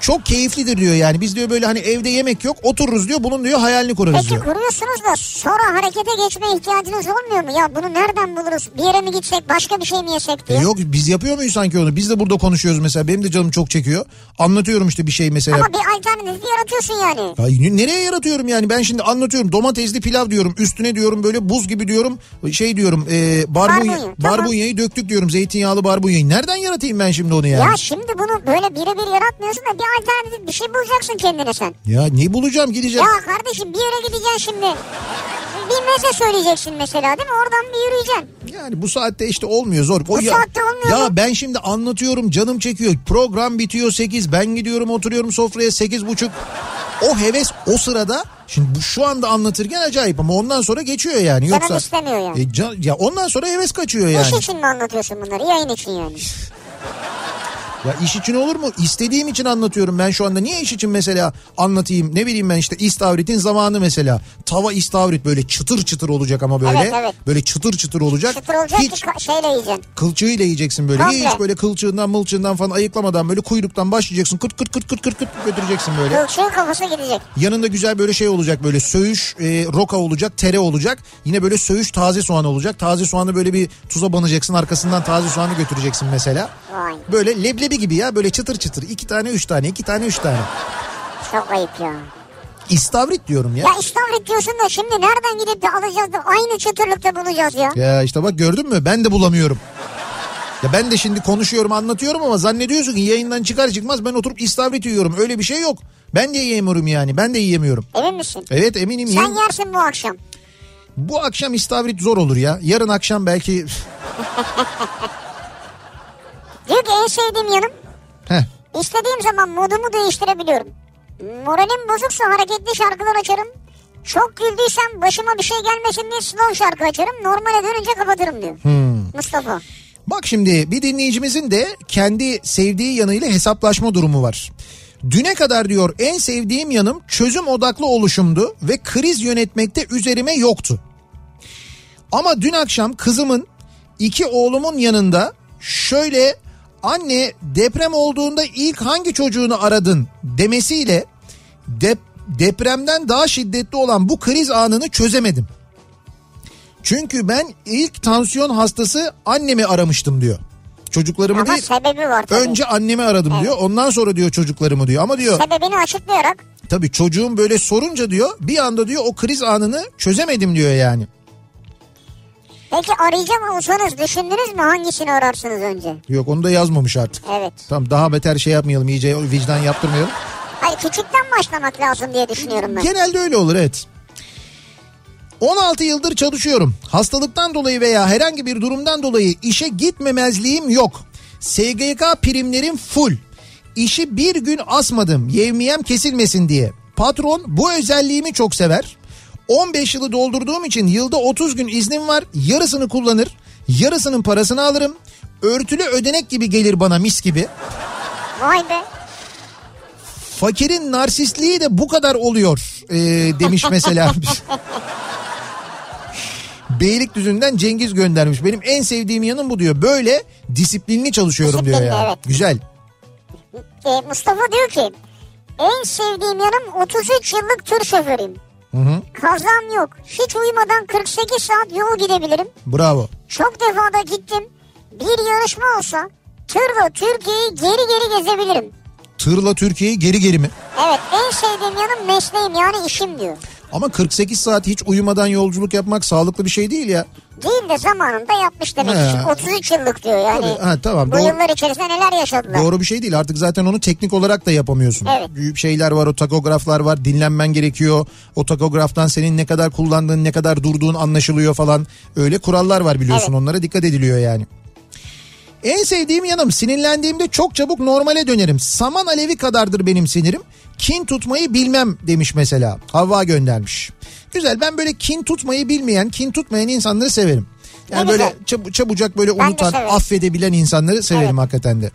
Çok keyiflidir diyor yani. Biz diyor böyle hani evde yemek yok otururuz diyor. Bunun diyor hayalini kurarız
Peki
diyor.
kuruyorsunuz da sonra harekete geçme ihtiyacınız olmuyor mu? Ya bunu nereden buluruz? Bir yere mi gitsek başka bir şey mi yesek
E
diye.
yok biz yapıyor muyuz sanki onu? Biz de burada konuşuyoruz mesela. Benim de canım çok çekiyor. Anlatıyorum işte bir şey mesela.
Ama bir alternatif yaratıyorsun yani.
Ya nereye yaratıyorum yani ben şimdi anlatıyorum domatesli pilav diyorum üstüne diyorum böyle buz gibi diyorum şey diyorum e, barbunya,
Barbunya, tamam.
barbunyayı döktük diyorum zeytinyağlı barbunyayı nereden yaratayım ben şimdi onu yani?
Ya şimdi bunu böyle birebir yaratmıyorsun da bir alternatif bir şey bulacaksın kendine sen.
Ya ne bulacağım gideceğim.
Ya kardeşim bir yere gideceksin şimdi. Bir meze söyleyeceksin mesela değil mi? Oradan bir yürüyeceksin.
Yani bu saatte işte olmuyor zor. O
Bu saatte olmuyor
Ya
mu?
ben şimdi anlatıyorum canım çekiyor. Program bitiyor 8 ben gidiyorum oturuyorum sofraya 8 buçuk. O heves o sırada şimdi bu şu anda anlatırken acayip ama ondan sonra geçiyor yani.
Canım
Yoksa
istemiyor yani.
E, can- ya ondan sonra heves kaçıyor yani.
İş için mi anlatıyorsun bunları? Yayın için yani.
Ya iş için olur mu? İstediğim için anlatıyorum ben şu anda. Niye iş için mesela anlatayım? Ne bileyim ben işte istavritin zamanı mesela. Tava istavrit böyle çıtır çıtır olacak ama böyle.
Evet, evet.
Böyle çıtır çıtır olacak.
Çıtır olacak
Hiç
ki şeyle yiyeceksin.
kılçığıyla yiyeceksin böyle.
Komple.
Hiç böyle kılçığından mılçığından falan ayıklamadan böyle kuyruktan başlayacaksın. Kırt kırt kırt kırt kırt kırt götüreceksin böyle.
Kılçığın kafası gidecek.
Yanında güzel böyle şey olacak böyle söğüş, e, roka olacak, tere olacak. Yine böyle söğüş taze soğan olacak. Taze soğanı böyle bir tuza banacaksın arkasından taze soğanı götüreceksin mesela.
Vay
Böyle leblebi gibi ya böyle çıtır çıtır. iki tane üç tane iki tane üç tane.
çok ayıp ya.
İstavrit diyorum ya.
Ya istavrit diyorsun da şimdi nereden gidip de alacağız da aynı çıtırlıkta bulacağız ya.
Ya işte bak gördün mü ben de bulamıyorum. Ya ben de şimdi konuşuyorum anlatıyorum ama zannediyorsun ki yayından çıkar çıkmaz ben oturup istavrit yiyorum. Öyle bir şey yok. Ben de yiyemiyorum yani ben de yiyemiyorum.
Emin misin?
Evet eminim
Sen
yiyeyim.
yersin bu akşam.
Bu akşam istavrit zor olur ya. Yarın akşam belki...
Diyor ki en sevdiğim yanım
Heh.
istediğim zaman modumu değiştirebiliyorum. Moralim bozuksa hareketli şarkılar açarım. Çok güldüysem başıma bir şey gelmesin diye slow şarkı açarım. Normale dönünce kapatırım diyor.
Hmm.
Mustafa.
Bak şimdi bir dinleyicimizin de kendi sevdiği yanıyla hesaplaşma durumu var. Düne kadar diyor en sevdiğim yanım çözüm odaklı oluşumdu ve kriz yönetmekte üzerime yoktu. Ama dün akşam kızımın iki oğlumun yanında şöyle anne deprem olduğunda ilk hangi çocuğunu aradın demesiyle dep depremden daha şiddetli olan bu kriz anını çözemedim. Çünkü ben ilk tansiyon hastası annemi aramıştım diyor. Çocuklarımı
Ama
değil
sebebi var tabii.
önce annemi aradım diyor ondan sonra diyor çocuklarımı diyor ama diyor
Sebebini açıklayarak
tabii çocuğum böyle sorunca diyor bir anda diyor o kriz anını çözemedim diyor yani.
Peki arayacak olsanız düşündünüz mü hangisini ararsınız önce?
Yok onu da yazmamış artık.
Evet.
Tamam daha beter şey yapmayalım iyice vicdan yaptırmayalım.
Hayır küçükten başlamak lazım diye düşünüyorum ben.
Genelde öyle olur evet. 16 yıldır çalışıyorum. Hastalıktan dolayı veya herhangi bir durumdan dolayı işe gitmemezliğim yok. SGK primlerim full. İşi bir gün asmadım yevmiyem kesilmesin diye. Patron bu özelliğimi çok sever. 15 yılı doldurduğum için yılda 30 gün iznim var. Yarısını kullanır. Yarısının parasını alırım. Örtülü ödenek gibi gelir bana mis gibi.
Vay be.
Fakirin narsistliği de bu kadar oluyor ee, demiş mesela. Beylikdüzü'nden Cengiz göndermiş. Benim en sevdiğim yanım bu diyor. Böyle disiplinli çalışıyorum diyor
Disiplinli,
ya.
evet.
Güzel.
Ee, Mustafa diyor ki en sevdiğim yanım 33 yıllık tır şoförüyüm. Kazam yok. Hiç uyumadan 48 saat yol gidebilirim.
Bravo.
Çok defa da gittim. Bir yarışma olsa tırla Türkiye'yi geri geri gezebilirim.
Tırla Türkiye'yi geri geri mi?
Evet en sevdiğim yanım mesleğim yani işim diyor.
Ama 48 saat hiç uyumadan yolculuk yapmak sağlıklı bir şey değil ya.
Değil de zamanında yapmış demek
He.
ki. 33 yıllık diyor yani.
Tabii, ha, tamam,
Bu
doğru.
yıllar içerisinde neler yaşadılar.
Doğru bir şey değil. Artık zaten onu teknik olarak da yapamıyorsun.
Evet.
Büyük şeyler var, o takograflar var. Dinlenmen gerekiyor. O takograftan senin ne kadar kullandığın, ne kadar durduğun anlaşılıyor falan. Öyle kurallar var biliyorsun.
Evet.
Onlara dikkat ediliyor yani. En sevdiğim yanım sinirlendiğimde çok çabuk normale dönerim. Saman alevi kadardır benim sinirim. Kin tutmayı bilmem demiş mesela. Havva göndermiş. Güzel ben böyle kin tutmayı bilmeyen, kin tutmayan insanları severim. Yani böyle çab- çabucak böyle unutan, affedebilen insanları severim
Evet.
hakikaten de.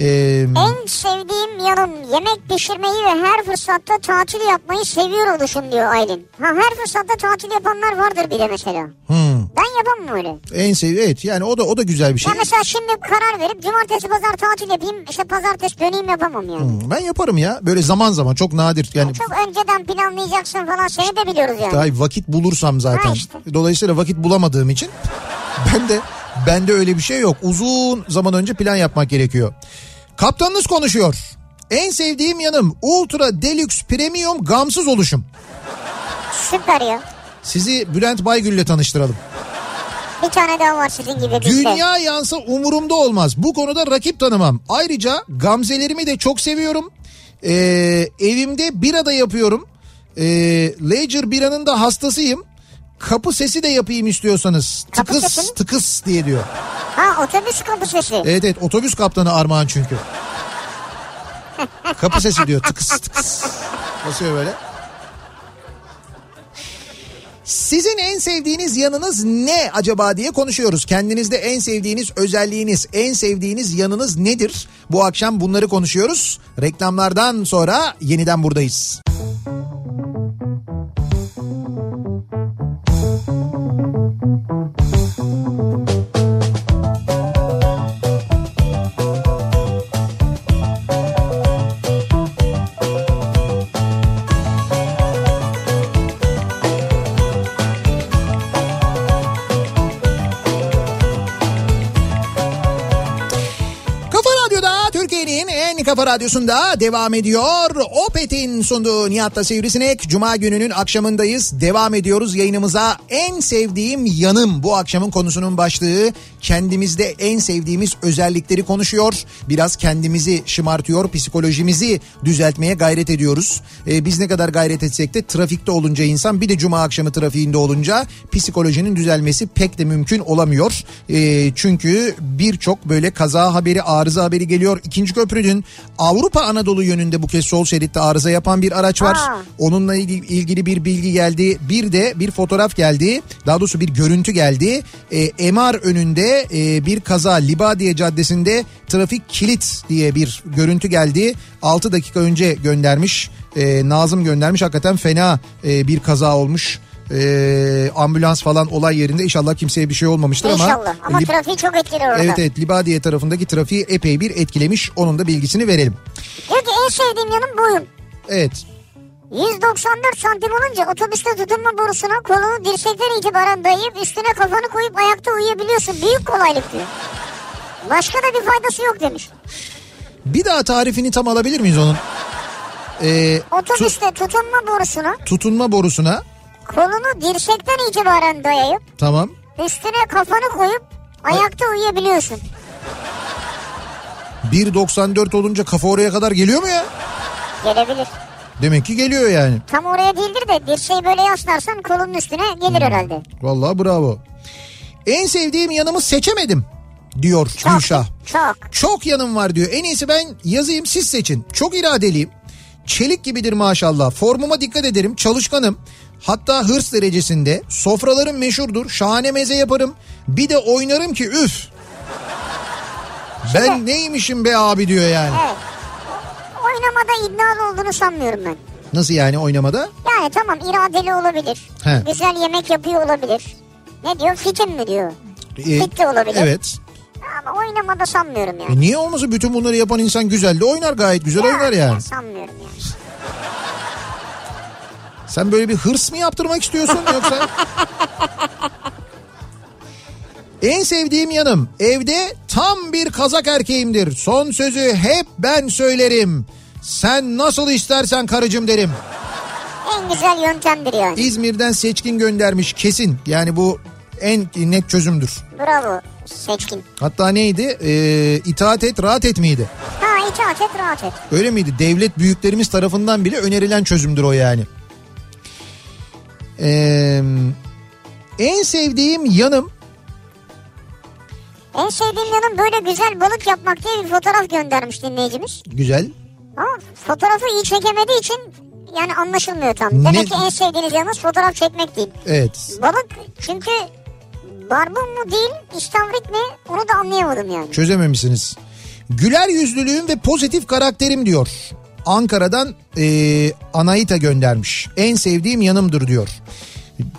Ee,
En sevdiğim yanım yemek pişirmeyi ve her fırsatta tatil yapmayı seviyor oluşum diyor Aylin. Ha her fırsatta tatil yapanlar vardır bir de mesela.
hmm,
Ben yapamam öyle.
en sev evet yani o da o da güzel bir şey.
Ya mesela şimdi karar verip cumartesi pazar tatil yapayım işte pazartesi döneyim yapamam yani.
Hmm, Ben yaparım ya böyle zaman zaman çok nadir yani
Çok önceden planlayacaksın falan seni de biliyoruz yani.
daha vakit bulursam zaten.
Ha işte.
Dolayısıyla vakit bulamadığım için ben de bende öyle bir şey yok. Uzun zaman önce plan yapmak gerekiyor. Kaptanınız konuşuyor. En sevdiğim yanım Ultra Deluxe Premium gamsız oluşum.
Süper ya.
Sizi Bülent Baygül'le tanıştıralım.
Bir tane daha var sizin gibi.
Dünya yansa umurumda olmaz. Bu konuda rakip tanımam. Ayrıca gamzelerimi de çok seviyorum. Ee, evimde bira da yapıyorum. Ee, Ledger biranın da hastasıyım. Kapı sesi de yapayım istiyorsanız.
Kapı
tıkıs
sesi
tıkıs diye diyor.
Ha otobüs kapı sesi.
Evet evet otobüs kaptanı Armağan çünkü. Kapı sesi diyor tıkıs tıkıs. Basıyor böyle. Sizin en sevdiğiniz yanınız ne acaba diye konuşuyoruz. Kendinizde en sevdiğiniz özelliğiniz, en sevdiğiniz yanınız nedir? Bu akşam bunları konuşuyoruz. Reklamlardan sonra yeniden buradayız. Kafa Thank you. Radyosunda devam ediyor. Opet'in sunduğu Nihat'ta Sivrisinek. Cuma gününün akşamındayız. Devam ediyoruz yayınımıza. En sevdiğim yanım bu akşamın konusunun başlığı. Kendimizde en sevdiğimiz özellikleri konuşuyor. Biraz kendimizi şımartıyor. Psikolojimizi düzeltmeye gayret ediyoruz. Ee, biz ne kadar gayret etsek de trafikte olunca insan bir de cuma akşamı trafiğinde olunca psikolojinin düzelmesi pek de mümkün olamıyor. Ee, çünkü birçok böyle kaza haberi, arıza haberi geliyor. İkinci köprünün Avrupa Anadolu yönünde bu kez sol şeritte arıza yapan bir araç var.
Aa.
Onunla ilgili bir bilgi geldi. Bir de bir fotoğraf geldi. Daha doğrusu bir görüntü geldi. Ee, MR önünde e, bir kaza Libadiye Caddesi'nde trafik kilit diye bir görüntü geldi. 6 dakika önce göndermiş. Ee, Nazım göndermiş. Hakikaten fena e, bir kaza olmuş. Ee, ambulans falan olay yerinde inşallah kimseye bir şey olmamıştır ama
İnşallah. Ama
Lib-
trafiği çok etkiler orada.
Evet evet Libadiye tarafındaki trafiği epey bir etkilemiş. Onun da bilgisini verelim.
Diyor ki en sevdiğim yanım boyum.
Evet
194 santim olunca otobüste tutunma borusuna kolunu dirsekten itibaren dayayıp üstüne kafanı koyup ayakta uyuyabiliyorsun. Büyük kolaylık diyor. Başka da bir faydası yok demiş.
bir daha tarifini tam alabilir miyiz onun? Ee,
Otobüste tutunma borusuna
tutunma borusuna
kolunu dirsekten itibaren dayayıp
tamam.
üstüne kafanı koyup ayakta uyuyabiliyorsun.
1.94 olunca kafa oraya kadar geliyor mu ya?
Gelebilir.
Demek ki geliyor yani.
Tam oraya değildir de dirseği böyle yaslarsan kolunun üstüne gelir herhalde.
Vallahi bravo. En sevdiğim yanımı seçemedim diyor. Gülşah.
Çok.
Çok yanım var diyor. En iyisi ben yazayım siz seçin. Çok iradeliyim. Çelik gibidir maşallah. Formuma dikkat ederim. Çalışkanım. Hatta hırs derecesinde. Sofralarım meşhurdur. Şahane meze yaparım. Bir de oynarım ki üf. Ben neymişim be abi diyor yani.
Evet. Oynamada iddialı olduğunu sanmıyorum ben.
Nasıl yani oynamada?
Yani tamam iradeli olabilir.
He.
Güzel yemek yapıyor olabilir. Ne diyor? Fitim mi diyor?
Ee,
Fit de olabilir.
Evet.
Ama oynamada sanmıyorum yani.
E niye olmasın bütün bunları yapan insan güzel de oynar gayet güzel oynar yani.
Sanmıyorum yani.
Sen böyle bir hırs mı yaptırmak istiyorsun yoksa? En sevdiğim yanım evde tam bir kazak erkeğimdir. Son sözü hep ben söylerim. Sen nasıl istersen karıcım derim.
En güzel yöntemdir yani.
İzmir'den seçkin göndermiş kesin. Yani bu en net çözümdür.
Bravo seçkin.
Hatta neydi? Ee, itaat et rahat et miydi?
Ha itaat et rahat et.
Öyle miydi? Devlet büyüklerimiz tarafından bile önerilen çözümdür o yani. Ee, en sevdiğim yanım
En sevdiğim yanım böyle güzel balık yapmak diye bir fotoğraf göndermiş dinleyicimiz.
güzel.
Ama fotoğrafı iyi çekemediği için yani anlaşılmıyor tam.
Ne-
Demek ki en sevdiğiniz yanınız fotoğraf çekmek değil.
Evet.
Balık çünkü barbun mu değil istavrit mi onu da anlayamadım yani.
Çözememişsiniz. Güler yüzlülüğüm ve pozitif karakterim diyor. Ankara'dan e, Anahita göndermiş. En sevdiğim yanımdır diyor.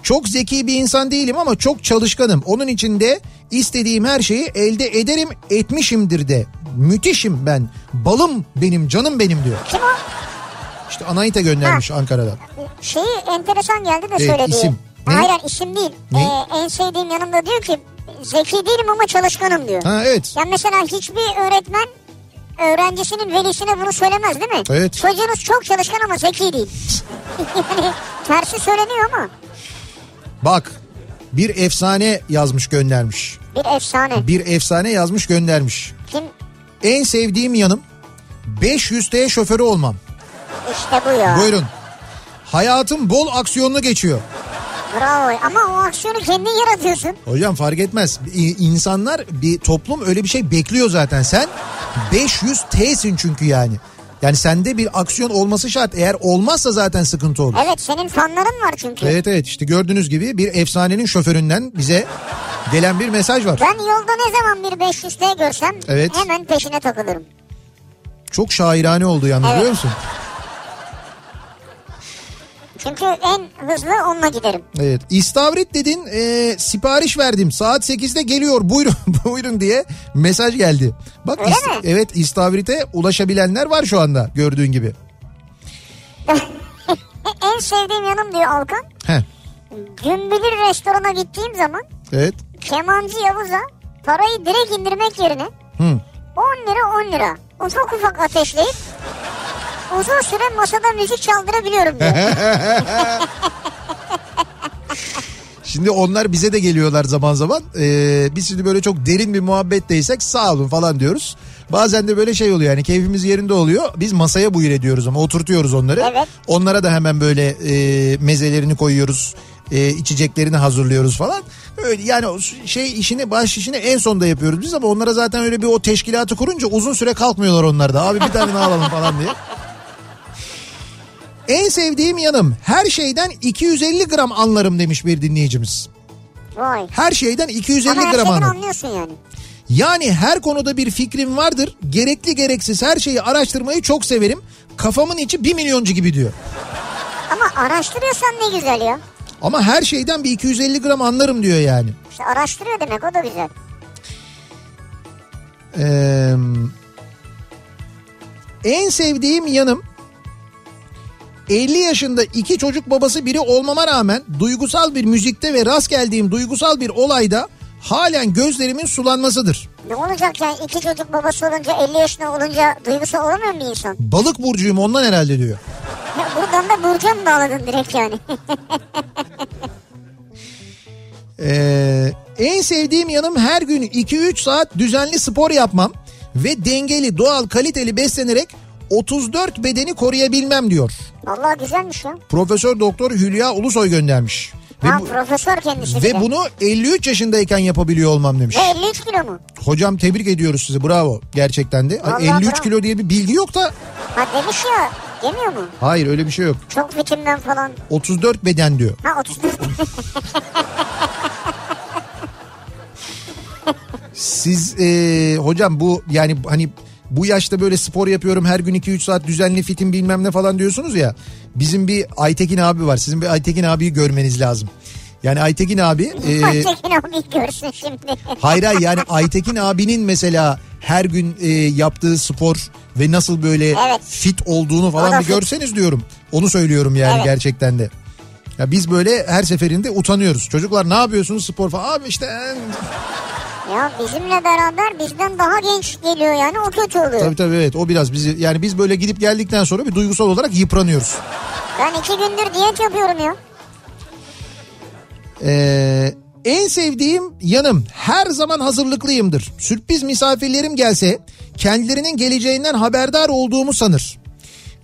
Çok zeki bir insan değilim ama çok çalışkanım. Onun için de istediğim her şeyi elde ederim etmişimdir de. Müthişim ben. Balım benim canım benim diyor.
Kim o?
İşte Anahita göndermiş Ankara'dan.
Şeyi enteresan geldi de
Evet,
söylediği.
isim. Ne?
Hayır isim değil.
Ne?
Ee, en sevdiğim yanımda diyor ki zeki değilim ama çalışkanım diyor.
Ha evet.
Ya mesela hiçbir öğretmen öğrencisinin velisine bunu söylemez değil mi?
Evet.
Çocuğunuz çok çalışkan ama zeki değil. yani tersi söyleniyor ama
Bak bir efsane yazmış göndermiş.
bir efsane.
Bir efsane yazmış göndermiş.
Kim?
En sevdiğim yanım 500T şoförü olmam.
İşte bu ya.
Buyurun. Hayatım bol aksiyonlu geçiyor.
Bravo ama o aksiyonu kendin yaratıyorsun.
Hocam fark etmez. İnsanlar bir toplum öyle bir şey bekliyor zaten. Sen 500 T'sin çünkü yani. Yani sende bir aksiyon olması şart. Eğer olmazsa zaten sıkıntı olur.
Evet senin fanların var çünkü.
Evet evet işte gördüğünüz gibi bir efsanenin şoföründen bize gelen bir mesaj var.
Ben yolda ne zaman bir 500T görsem
Evet.
hemen peşine takılırım.
Çok şairane oldu yalnız
Evet.
biliyor musun?
Çünkü en hızlı onunla giderim.
Evet. İstavrit dedin e, sipariş verdim. Saat 8'de geliyor buyurun buyurun diye mesaj geldi. Bak
Öyle
is-
mi?
evet istavrite ulaşabilenler var şu anda gördüğün gibi.
en sevdiğim yanım diyor Alkan.
Heh.
Gümbülür restorana gittiğim zaman
Evet.
kemancı Yavuz'a parayı direkt indirmek yerine
Hı.
10 lira 10 lira ufak ufak ateşleyip uzun süre masada müzik çaldırabiliyorum diyor.
Şimdi onlar bize de geliyorlar zaman zaman. Ee, biz şimdi böyle çok derin bir muhabbetteysek sağ olun falan diyoruz. Bazen de böyle şey oluyor yani keyfimiz yerinde oluyor. Biz masaya buyur ediyoruz ama oturtuyoruz onları.
Evet.
Onlara da hemen böyle e, mezelerini koyuyoruz. e, içeceklerini hazırlıyoruz falan. Öyle yani şey işini baş işini en sonda yapıyoruz biz ama onlara zaten öyle bir o teşkilatı kurunca uzun süre kalkmıyorlar onlar da. Abi bir tane alalım falan diye. En sevdiğim yanım her şeyden 250 gram anlarım demiş bir dinleyicimiz.
Vay.
Her şeyden 250
Ama her
gram anlarım.
anlıyorsun yani.
Yani her konuda bir fikrim vardır. Gerekli gereksiz her şeyi araştırmayı çok severim. Kafamın içi bir milyoncu gibi diyor.
Ama araştırıyorsan ne güzel ya.
Ama her şeyden bir 250 gram anlarım diyor yani.
İşte araştırıyor demek o da güzel.
Ee, en sevdiğim yanım 50 yaşında iki çocuk babası biri olmama rağmen duygusal bir müzikte ve rast geldiğim duygusal bir olayda halen gözlerimin sulanmasıdır.
Ne olacak yani iki çocuk babası olunca 50 yaşında olunca duygusal olamıyor mu insan?
Balık burcuyum ondan herhalde diyor.
Ya buradan da Burcu'ya mı bağladın direkt yani?
Ee, en sevdiğim yanım her gün 2-3 saat düzenli spor yapmam ve dengeli, doğal, kaliteli beslenerek 34 bedeni koruyabilmem diyor.
Vallahi güzelmiş ya.
Profesör Doktor Hülya Ulusoy göndermiş. Ve,
Ha
bu-
profesör kendisi.
ve
de.
bunu 53 yaşındayken yapabiliyor olmam demiş.
Ve 53 kilo mu?
Hocam tebrik ediyoruz sizi bravo gerçekten de.
Vallahi
53
bravo.
kilo diye bir bilgi yok da.
Ha demiş ya. Demiyor mu?
Hayır öyle bir şey yok.
Çok vitimden falan.
34 beden diyor.
Ha 34.
Siz e, hocam bu yani hani bu yaşta böyle spor yapıyorum her gün 2-3 saat düzenli fitim bilmem ne falan diyorsunuz ya. Bizim bir Aytekin abi var. Sizin bir Aytekin abiyi görmeniz lazım. Yani Aytekin abi e,
Aytekin abi görsün şimdi.
hayır hayır yani Aytekin abinin mesela her gün e, yaptığı spor ve nasıl böyle
Evet.
fit olduğunu falan bir
fit.
görseniz diyorum. Onu söylüyorum yani
Evet.
gerçekten de. Ya biz böyle her seferinde utanıyoruz. Çocuklar ne yapıyorsunuz spor falan? Abi işte e,
Ya bizimle beraber bizden daha genç geliyor yani o kötü oluyor.
Tabii tabii evet o biraz bizi yani biz böyle gidip geldikten sonra bir duygusal olarak yıpranıyoruz.
Ben iki gündür diyet yapıyorum ya.
Ee, en sevdiğim yanım her zaman hazırlıklıyımdır. Sürpriz misafirlerim gelse kendilerinin geleceğinden haberdar olduğumu sanır.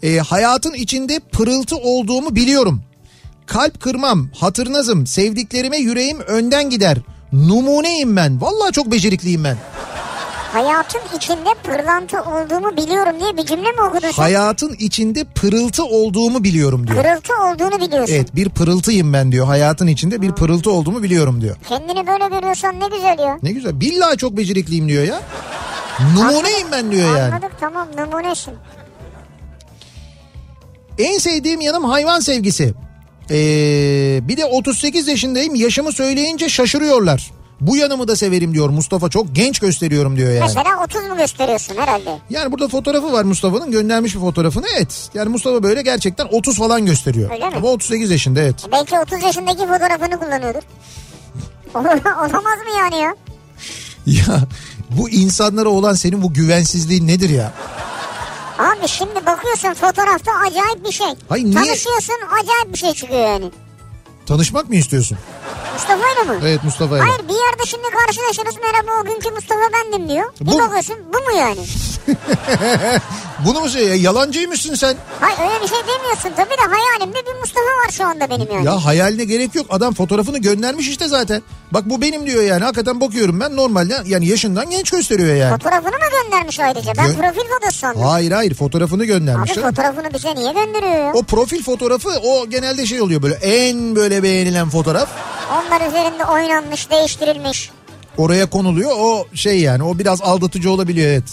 Ee, hayatın içinde pırıltı olduğumu biliyorum. Kalp kırmam, hatırnazım, sevdiklerime yüreğim önden gider. Numuneyim ben. Vallahi çok becerikliyim ben.
Hayatın içinde pırlanta olduğumu biliyorum diye bir cümle mi okudun sen?
Hayatın içinde pırıltı olduğumu biliyorum diyor.
Pırıltı olduğunu biliyorsun.
Evet bir pırıltıyım ben diyor. Hayatın içinde bir pırıltı olduğumu biliyorum diyor.
Kendini böyle görüyorsan ne güzel ya.
Ne güzel. Billahi çok becerikliyim diyor ya. Numuneyim ben diyor yani.
Anladık tamam numunesin.
En sevdiğim yanım hayvan sevgisi. Ee, bir de 38 yaşındayım. Yaşımı söyleyince şaşırıyorlar. Bu yanımı da severim diyor Mustafa. Çok genç gösteriyorum diyor yani.
Mesela 30 mu gösteriyorsun herhalde?
Yani burada fotoğrafı var Mustafa'nın göndermiş bir fotoğrafını. Evet. Yani Mustafa böyle gerçekten 30 falan gösteriyor.
Öyle mi?
Ama 38 yaşında evet.
Belki 30 yaşındaki fotoğrafını kullanıyordur. Olamaz mı yani ya?
Ya bu insanlara olan senin bu güvensizliğin nedir ya?
Abi şimdi bakıyorsun fotoğrafta acayip bir şey.
Hayır, niye-
Tanışıyorsun acayip bir şey çıkıyor yani.
Tanışmak mı istiyorsun?
Mustafa'yla mı?
Evet Mustafa'yla.
Hayır bir yerde şimdi karşılaşırız merhaba o günkü Mustafa bendim diyor. Bir
Bu-
bakıyorsun bu mu yani?
Bunu mu söylüyor? Yalancıymışsın sen.
Hayır öyle bir şey demiyorsun tabii de hayalimde bir Mustafa var şu anda benim yani.
Ya hayaline gerek yok. Adam fotoğrafını göndermiş işte zaten. Bak bu benim diyor yani. Hakikaten bakıyorum ben normalde yani yaşından genç gösteriyor yani.
Fotoğrafını mı göndermiş ayrıca? Ben
Gö-
profil fotoğrafı sandım.
Hayır hayır fotoğrafını
Abi
göndermiş.
fotoğrafını bize niye gönderiyor ya?
O profil fotoğrafı o genelde şey oluyor böyle en böyle beğenilen fotoğraf.
Onlar üzerinde oynanmış, değiştirilmiş.
Oraya konuluyor o şey yani o biraz aldatıcı olabiliyor evet.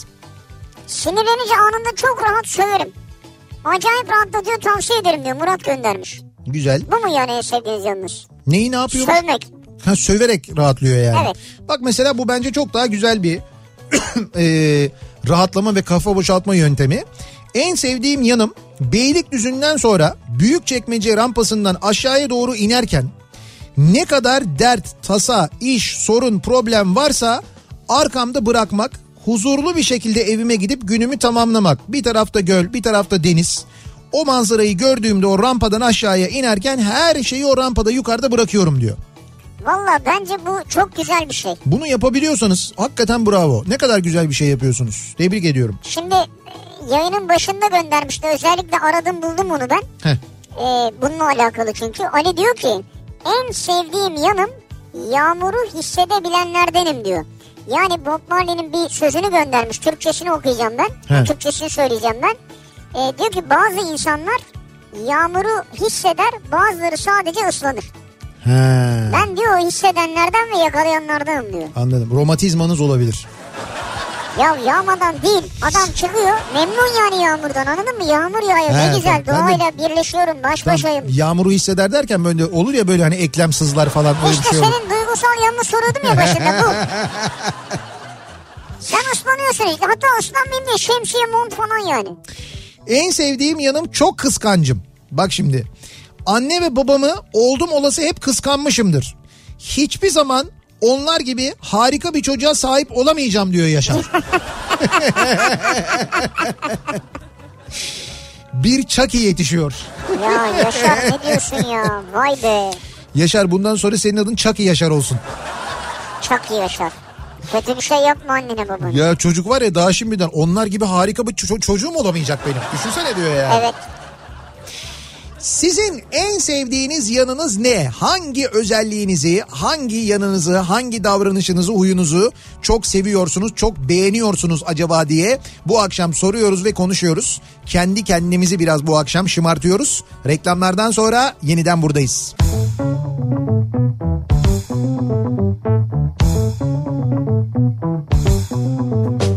Sinirlenince anında çok rahat söverim. Acayip rahatlatıyor tavsiye ederim diyor Murat göndermiş.
Güzel.
Bu mu yani sevdiğiniz yanınız?
Neyi ne yapıyormuş?
Sövmek.
Ha, söverek rahatlıyor yani.
Evet.
Bak mesela bu bence çok daha güzel bir e, rahatlama ve kafa boşaltma yöntemi. En sevdiğim yanım Beylikdüzü'nden sonra Büyükçekmece rampasından aşağıya doğru inerken ne kadar dert, tasa, iş, sorun, problem varsa arkamda bırakmak, huzurlu bir şekilde evime gidip günümü tamamlamak. Bir tarafta göl, bir tarafta deniz. O manzarayı gördüğümde o rampadan aşağıya inerken her şeyi o rampada yukarıda bırakıyorum diyor.
Valla bence bu çok güzel bir şey.
Bunu yapabiliyorsanız hakikaten bravo. Ne kadar güzel bir şey yapıyorsunuz. Tebrik ediyorum.
Şimdi e, yayının başında göndermişti. Özellikle aradım buldum onu ben.
Heh.
Ee, bununla alakalı çünkü. Ali diyor ki en sevdiğim yanım yağmuru hissedebilenlerdenim diyor. Yani Bob Marley'nin bir sözünü göndermiş. Türkçesini okuyacağım ben.
He.
Türkçesini söyleyeceğim ben. Ee, diyor ki bazı insanlar yağmuru hisseder bazıları sadece ıslanır.
He.
Ben diyor o hissedenlerden ve yakalayanlardanım diyor.
Anladım. Romatizmanız olabilir.
Ya yağmadan değil adam çıkıyor memnun yani yağmurdan anladın mı? Yağmur yağıyor
He,
ne güzel.
Ben de-
doğayla birleşiyorum baş
Tam
başayım.
yağmuru hisseder derken böyle olur ya böyle hani eklem sızlar falan öyle bir
İşte
şey olur.
senin duygusal yanını soruyordum ya başında bu. Sen ıslanıyorsun işte hatta ıslanmayayım diye şemsiye mont falan yani.
En sevdiğim yanım çok kıskancım. Bak şimdi. Anne ve babamı oldum olası hep kıskanmışımdır. Hiçbir zaman onlar gibi harika bir çocuğa sahip olamayacağım diyor Yaşar. bir Chucky yetişiyor.
Ya Yaşar ne diyorsun ya vay be.
Yaşar bundan sonra senin adın Chucky Yaşar olsun.
Çok iyi Yaşar. Kötü bir şey yapma annene babana.
Ya çocuk var ya daha şimdiden onlar gibi harika bir ço- çocuğum olamayacak benim. Düşünsene diyor ya.
Evet.
Sizin en sevdiğiniz yanınız ne? Hangi özelliğinizi, hangi yanınızı, hangi davranışınızı, huyunuzu çok seviyorsunuz, çok beğeniyorsunuz acaba diye bu akşam soruyoruz ve konuşuyoruz. Kendi kendimizi biraz bu akşam şımartıyoruz. Reklamlardan sonra yeniden buradayız. Kafa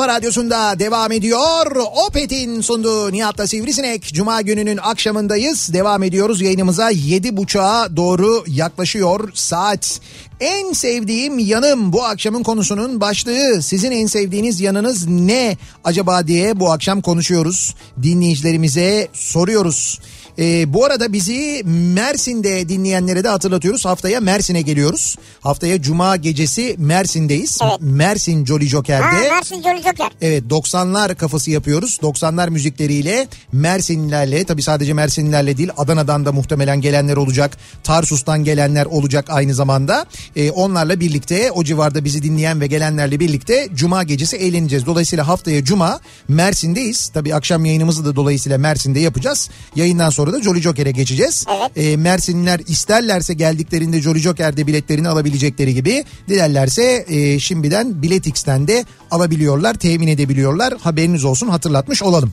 kafa radyosunda devam ediyor. Opet'in sunduğu Nihat'la Sivrisinek. Cuma gününün akşamındayız. Devam ediyoruz yayınımıza 7.30'a doğru yaklaşıyor saat. En sevdiğim yanım bu akşamın konusunun başlığı. Sizin en sevdiğiniz yanınız ne acaba diye bu akşam konuşuyoruz. Dinleyicilerimize soruyoruz. Ee, bu arada bizi Mersin'de dinleyenlere de hatırlatıyoruz. Haftaya Mersin'e geliyoruz. Haftaya Cuma gecesi Mersin'deyiz.
Evet.
Mersin Jolly Joker'de.
Ha Mersin Jolly Joker.
Evet 90'lar kafası yapıyoruz. 90'lar müzikleriyle Mersinlilerle tabii sadece Mersinlilerle değil Adana'dan da muhtemelen gelenler olacak. Tarsus'tan gelenler olacak aynı zamanda. Ee, onlarla birlikte o civarda bizi dinleyen ve gelenlerle birlikte Cuma gecesi eğleneceğiz. Dolayısıyla haftaya Cuma Mersin'deyiz. Tabii akşam yayınımızı da dolayısıyla Mersin'de yapacağız. Yayından sonra da Jolly Joker'e geçeceğiz.
Evet.
Ee, Mersinliler isterlerse geldiklerinde Jolly Joker'de biletlerini alabilecekleri gibi dilerlerse e, şimdiden Biletix'ten de alabiliyorlar, temin edebiliyorlar. Haberiniz olsun hatırlatmış olalım.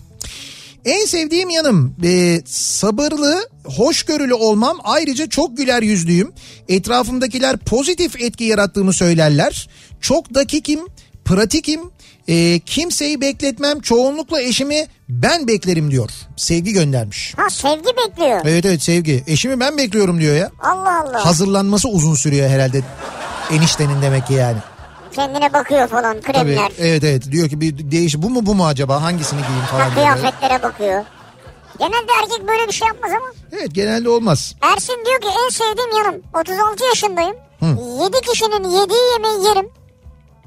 En sevdiğim yanım e, sabırlı, hoşgörülü olmam ayrıca çok güler yüzlüyüm. Etrafımdakiler pozitif etki yarattığımı söylerler. Çok dakikim, pratikim, e, kimseyi bekletmem çoğunlukla eşimi ben beklerim diyor. Sevgi göndermiş.
Ha sevgi bekliyor.
Evet evet sevgi. Eşimi ben bekliyorum diyor ya.
Allah Allah.
Hazırlanması uzun sürüyor herhalde. Eniştenin demek ki yani.
Kendine bakıyor falan
Tabii
kremler.
evet evet diyor ki bir değiş bu mu bu mu acaba hangisini giyeyim
Ha,
falan diyor. böyle.
kıyafetlere bakıyor. Genelde erkek böyle bir şey yapmaz ama.
Evet genelde olmaz.
Ersin diyor ki en sevdiğim yanım 36 yaşındayım. 7 kişinin yediği yemeği yerim.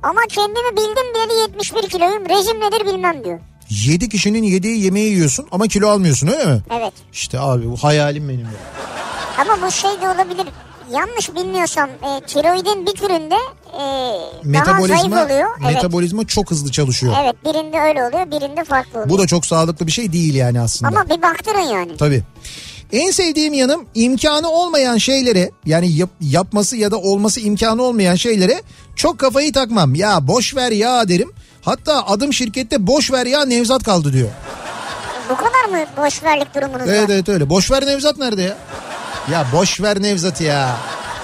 Ama kendimi bildim bileli 71 kiloyum. Rejim nedir bilmem diyor.
7 kişinin yediği yemeği yiyorsun ama kilo almıyorsun öyle mi?
Evet.
İşte abi bu hayalim benim ya.
Ama bu şey de olabilir. Yanlış bilmiyorsam e, tiroidin bir türünde e, daha
Metabolizma,
zayıf oluyor. Evet.
metabolizma çok hızlı çalışıyor.
evet birinde öyle oluyor birinde farklı oluyor.
Bu da çok sağlıklı bir şey değil yani aslında.
Ama bir baktırın yani.
Tabii. En sevdiğim yanım imkanı olmayan şeylere yani yap- yapması ya da olması imkanı olmayan şeylere çok kafayı takmam. Ya boş ver ya derim. Hatta adım şirkette boş ver ya Nevzat kaldı diyor.
Bu kadar mı boşverlik durumunuz
Evet
var?
evet öyle. Boş ver Nevzat nerede ya? Ya boş ver Nevzat ya.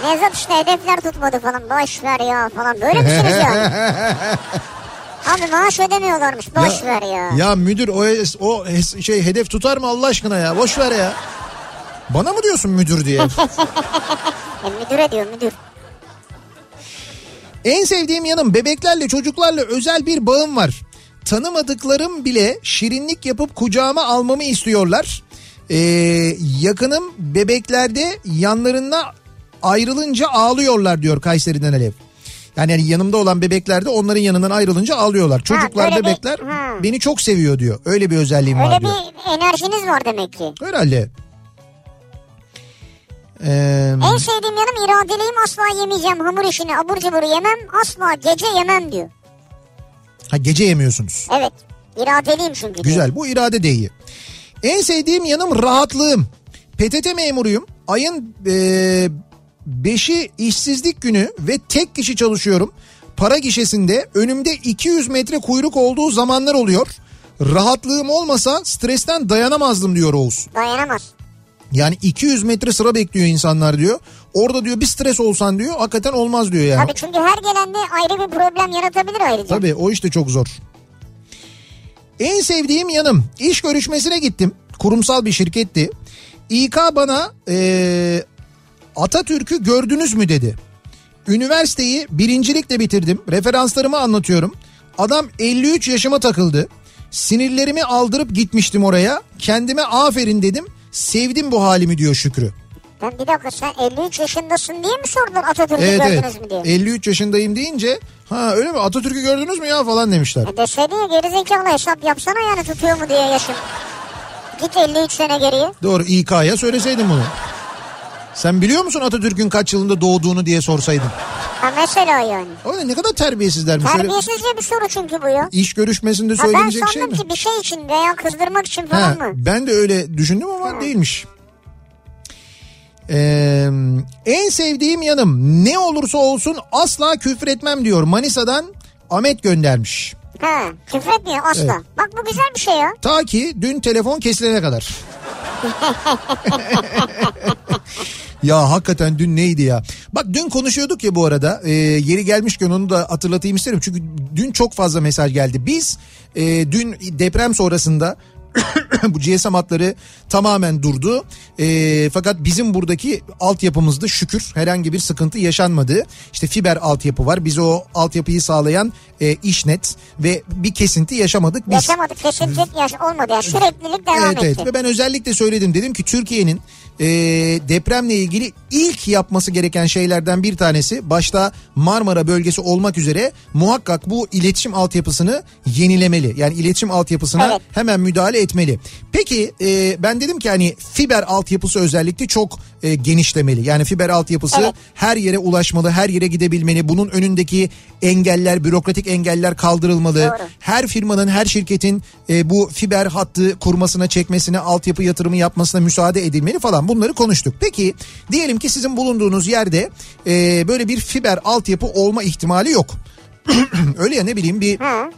Nevzat işte hedefler tutmadı falan. Boş ver ya falan. Böyle misiniz yani? Abi maaş ödemiyorlarmış. Boş ver ya.
Ya müdür o, o şey hedef tutar mı Allah aşkına ya? Boş ver ya. Bana mı diyorsun müdür diye?
E, müdüre diyor müdür.
En sevdiğim yanım bebeklerle çocuklarla özel bir bağım var. Tanımadıklarım bile şirinlik yapıp kucağıma almamı istiyorlar. Ee, yakınım bebeklerde yanlarında ayrılınca ağlıyorlar diyor Kayseri'den Alev. Yani, yani yanımda olan bebekler de onların yanından ayrılınca ağlıyorlar. Çocuklar
bir-
bebekler
ha.
beni çok seviyor diyor. Öyle bir özelliğim var
Öyle
diyor.
bir enerjiniz var demek ki.
Herhalde. Ee,
En sevdiğim yanım iradeliyim asla yemeyeceğim hamur işini abur cubur yemem asla gece yemem diyor.
ha, gece yemiyorsunuz.
Evet iradeliyim çünkü.
Güzel bu irade deyi. En sevdiğim yanım rahatlığım. PTT memuruyum. Ayın 5'i işsizlik günü ve tek kişi çalışıyorum. Para gişesinde önümde 200 metre kuyruk olduğu zamanlar oluyor. Rahatlığım olmasa stresten dayanamazdım diyor Oğuz.
Dayanamaz.
Yani 200 metre sıra bekliyor insanlar diyor. Orada diyor bir stres olsan diyor hakikaten olmaz diyor yani.
Tabii çünkü her gelende ayrı bir problem yaratabilir ayrıca.
Tabii o işte çok zor. En sevdiğim yanım iş görüşmesine gittim. Kurumsal bir şirketti. İK bana eee, Atatürk'ü gördünüz mü dedi. Üniversiteyi birincilikle bitirdim. Referanslarımı anlatıyorum. Adam 53 yaşıma takıldı. Sinirlerimi aldırıp gitmiştim oraya. Kendime aferin dedim. Sevdim bu halimi diyor Şükrü.
Ben bir dakika sen 53 yaşındasın diye mi sordular Atatürk'ü
Evet evet.
gördünüz mü diye.
53 yaşındayım deyince ha öyle mi Atatürk'ü gördünüz mü ya falan demişler.
E deseydin ya gerizekalı hesap yapsana yani tutuyor mu diye yaşın. Git 53 sene geriye.
Doğru İK'ya söyleseydin bunu. Sen biliyor musun Atatürk'ün kaç yılında doğduğunu diye sorsaydın.
Ha mesela yani.
O ne kadar terbiyesizlermiş. Öyle
Terbiyesizce bir soru çünkü bu ya.
iş görüşmesinde
Ha ben
söylenecek şey
sandım
mi?
ki bir şey için veya kızdırmak için
Ha,
falan mı?
ben de öyle düşündüm ama değilmiş. Ee, en sevdiğim yanım ne olursa olsun asla küfür etmem diyor. Manisa'dan Ahmet göndermiş.
Ha küfretmiyor asla.
Evet.
Bak bu güzel bir şey ya.
Ta ki dün telefon kesilene kadar. ya hakikaten dün neydi ya? Bak dün konuşuyorduk ya bu arada. Ee, yeri gelmişken onu da hatırlatayım isterim. Çünkü dün çok fazla mesaj geldi. Biz e, dün deprem sonrasında bu GSM hatları tamamen durdu. E, fakat bizim buradaki altyapımızda şükür herhangi bir sıkıntı yaşanmadı. İşte fiber altyapı var. Bize o altyapıyı sağlayan e, işnet ve bir kesinti yaşamadık. Biz
Yaşamadık kesinlik yaş olmadı yani süreklilik devam
evet,
etti.
evet. Ve ben özellikle söyledim dedim ki Türkiye'nin e, depremle ilgili ilk yapması gereken şeylerden bir tanesi başta Marmara bölgesi olmak üzere muhakkak bu iletişim altyapısını yenilemeli. Yani iletişim altyapısına
Evet.
hemen müdahale etmeli. Peki e, ben dedim ki hani fiber altyapısı özellikle çok e, genişlemeli. Yani fiber altyapısı
Evet.
her yere ulaşmalı, her yere gidebilmeli. Bunun önündeki engeller, bürokratik engeller kaldırılmalı.
Doğru.
Her firmanın, her şirketin e, bu fiber hattı kurmasına, çekmesine, altyapı yatırımı yapmasına müsaade edilmeli falan. Bunları konuştuk. Peki diyelim ki sizin bulunduğunuz yerde e, böyle bir fiber altyapı olma ihtimali yok. Öyle ya ne bileyim bir
Ha.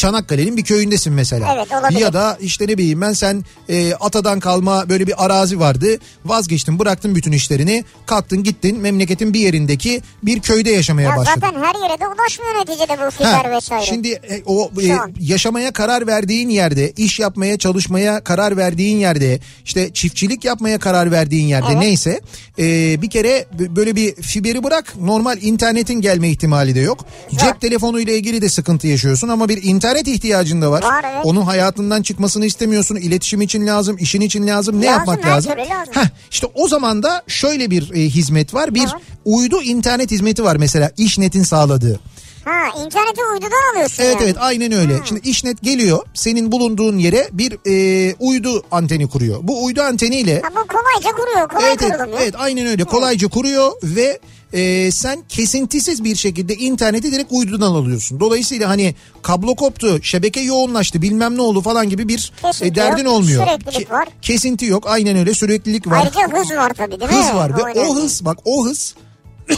Çanakkale'nin bir köyündesin mesela.
Evet, olabilir.
Ya da işte ne bileyim ben sen e, atadan kalma böyle bir arazi vardı. Vazgeçtin bıraktın bütün işlerini. Kalktın gittin memleketin bir yerindeki bir köyde yaşamaya
Ya
başladın.
zaten her yere de ulaşmıyor neticede bu
Ha,
fiber vesaire.
Şimdi e, o e, yaşamaya karar verdiğin yerde, iş yapmaya, çalışmaya karar verdiğin yerde, işte çiftçilik yapmaya karar verdiğin yerde
Evet.
neyse e, bir kere böyle bir fiberi bırak normal internetin gelme ihtimali de yok. Cep telefonuyla ilgili de sıkıntı yaşıyorsun ama bir internet ihtiyacın da var.
Var, evet.
Onun hayatından çıkmasını istemiyorsun. İletişim için lazım, işin için lazım. Ne
Lazım,
yapmak lazım?
lazım.
Heh, işte o zaman da şöyle bir e, hizmet var. Bir
var?
uydu internet hizmeti var mesela İşnet'in sağladığı.
Ha interneti uydudan alıyorsun
Evet
yani.
evet aynen öyle. Şimdi işnet geliyor senin bulunduğun yere bir e, uydu anteni kuruyor. Bu uydu anteniyle
Ha bu kolayca kuruyor. Kolay
evet, evet,
ya.
evet aynen öyle kolayca kuruyor ve e, sen kesintisiz bir şekilde interneti direkt uydudan alıyorsun. Dolayısıyla hani kablo koptu, şebeke yoğunlaştı bilmem ne oldu falan gibi bir
Kesinti
e, derdin
yok,
olmuyor.
süreklilik var.
Kesinti yok aynen öyle süreklilik var.
Ayrıca hız var tabii değil mi?
Hız var ve o hız bak o hız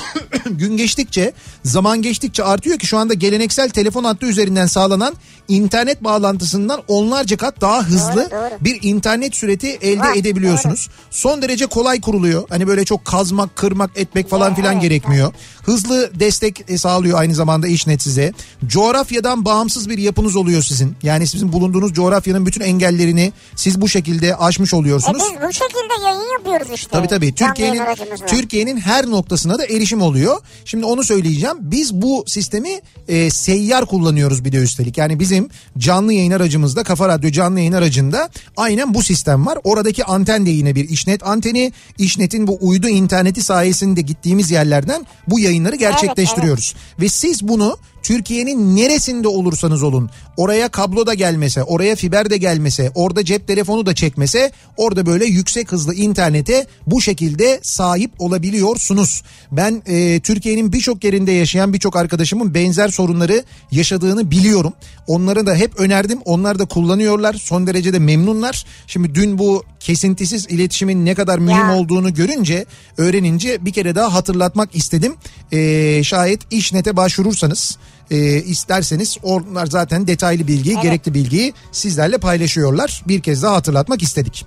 gün geçtikçe zaman geçtikçe artıyor ki şu anda geleneksel telefon hattı üzerinden sağlanan internet bağlantısından onlarca kat daha hızlı
Doğru, doğru.
bir internet süreti elde
Var,
edebiliyorsunuz. Son derece kolay kuruluyor. Hani böyle çok kazmak, kırmak, etmek falan filan
evet,
gerekmiyor. Hızlı destek e, sağlıyor aynı zamanda işnet size. Coğrafyadan bağımsız bir yapınız oluyor sizin. Yani sizin bulunduğunuz coğrafyanın bütün engellerini siz bu şekilde aşmış
E
oluyorsunuz.
biz bu şekilde yayın yapıyoruz işte.
Tabii tabii. Türkiye'nin. Türkiye'nin her noktasına da erişim oluyor. oluyor. Şimdi onu söyleyeceğim. Biz bu sistemi e, seyyar kullanıyoruz bir de üstelik. Yani bizim canlı yayın aracımızda Kafa Radyo canlı yayın aracında aynen bu sistem var. Oradaki anten de yine bir işnet anteni. İşnetin bu uydu interneti sayesinde gittiğimiz yerlerden bu yayınları gerçekleştiriyoruz. Ve siz bunu Türkiye'nin neresinde olursanız olun oraya kablo da gelmese oraya fiber de gelmese orada cep telefonu da çekmese orada böyle yüksek hızlı internete bu şekilde sahip olabiliyorsunuz. Ben e, Türkiye'nin birçok yerinde yaşayan birçok arkadaşımın benzer sorunları yaşadığını biliyorum. Onları da hep önerdim onlar da kullanıyorlar son derece de memnunlar. Şimdi dün bu kesintisiz iletişimin ne kadar mühim
Ya.
olduğunu görünce öğrenince bir kere daha hatırlatmak istedim. Ee, şayet işnete başvurursanız e, isterseniz onlar zaten detaylı bilgiyi gerekli bilgiyi sizlerle paylaşıyorlar. Bir kez daha hatırlatmak istedik.